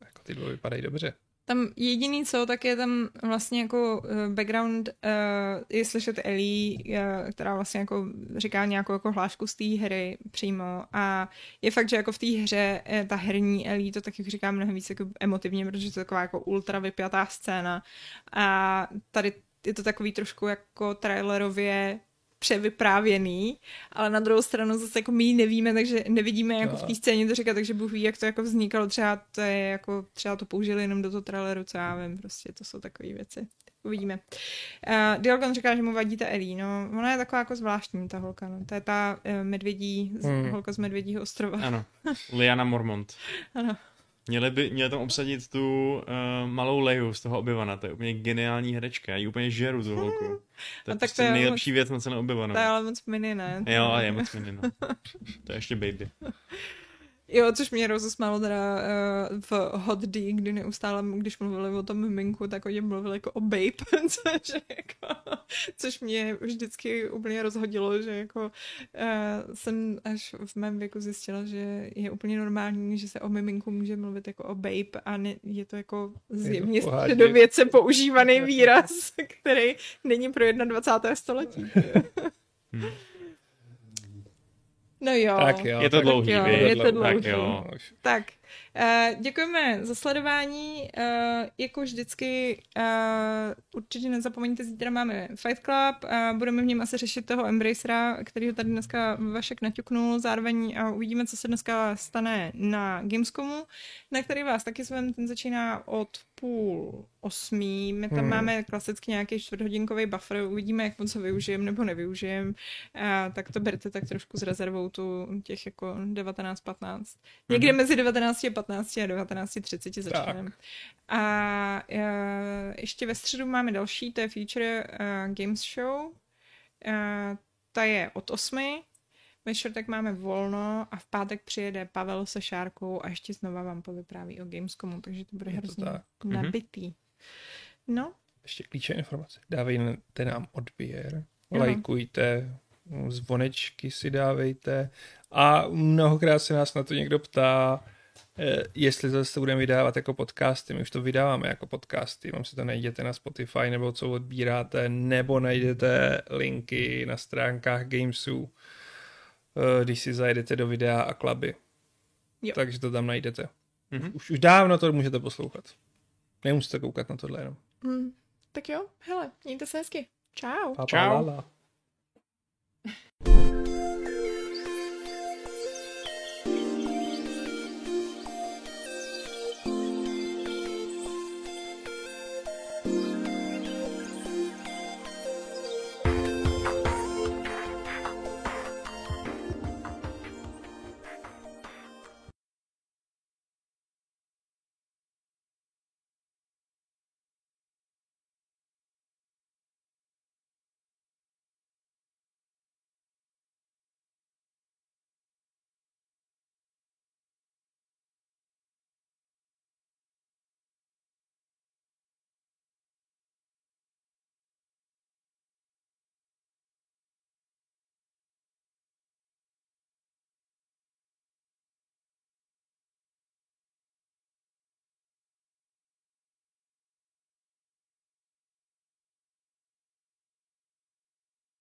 Jako ty dva vypadají dobře. Tam jediný co, tak je tam vlastně jako eh, background, uh, je slyšet Ellie, uh, která vlastně jako říká nějakou jako hlášku z té hry přímo a je fakt, že jako v té hře ta herní Ellie to taky říká mnohem víc jako emotivně, protože to je taková jako ultra vypjatá scéna a tady je to takový trošku jako trailerově převyprávěný, ale na druhou stranu zase jako my ji nevíme, takže nevidíme jako no. v té scéně to říkat, takže Bůh ví, jak to jako vznikalo, třeba to je jako, třeba to použili jenom do toho traileru, co já vím, prostě to jsou takové věci. Uvidíme. Uh, Dialgon říká, že mu vadí ta Ellie, no ona je taková jako zvláštní, ta holka, no. To je ta uh, medvědí, hmm. holka z medvědího ostrova. Ano, Liana Mormont. ano. Měli by, měli tam obsadit tu uh, malou Leju z toho obyvana, to je úplně geniální herečka, já ji úplně žeru tu holku. To je, tak prostě to je nejlepší moc, věc na celém obyvanu. To je ale moc mini, ne? Jo, je moc mini, no. to je ještě baby. Jo, což mě rozesmálo teda uh, v Hot D, kdy neustále, když mluvili o tom miminku, tak oni mluvili jako o babe, což, jako, což mě vždycky úplně rozhodilo, že jako uh, jsem až v mém věku zjistila, že je úplně normální, že se o miminku může mluvit jako o babe a ne, je to jako zjevně středověce používaný výraz, který není pro 21. století. hmm. No jo. Tak jo. Je to dlouhý, jo, je to dlouhý. Tak jo. Tak, děkujeme za sledování. Uh, jako vždycky uh, určitě nezapomeňte, zítra máme Fight Club. Budeme v něm asi řešit toho Embracera, který ho tady dneska Vašek naťuknul. Zároveň uvidíme, co se dneska stane na Gamescomu, na který vás taky zvem. Ten začíná od půl osmí. My tam hmm. máme klasicky nějaký čtvrthodinkový buffer, uvidíme, jak moc ho využijem nebo nevyužijem. A tak to berte tak trošku s rezervou tu těch jako 19-15. Někde hmm. mezi 19 a 15 a 19.30 začneme. A, a ještě ve středu máme další, to je Future uh, Games Show. Uh, ta je od 8. Ve čtvrtek máme volno a v pátek přijede Pavel se Šárkou a ještě znova vám povypráví o Gamescomu, takže to bude hrozně mhm. nabitý. No. Ještě klíčové informace. Dávejte nám odběr, Aha. lajkujte, zvonečky si dávejte a mnohokrát se nás na to někdo ptá, jestli to zase budeme vydávat jako podcasty. My už to vydáváme jako podcasty, vám si to najděte na Spotify nebo co odbíráte, nebo najdete linky na stránkách Gamesu Eh, když si zajedete do videa a klaby. Jo. Takže to tam najdete. Mm-hmm. Už, už dávno to můžete poslouchat. Nemusíte koukat na tohle jenom. Mm. Tak jo, hele, mějte se hezky. Čau. Pa, pa, Čau. La, la.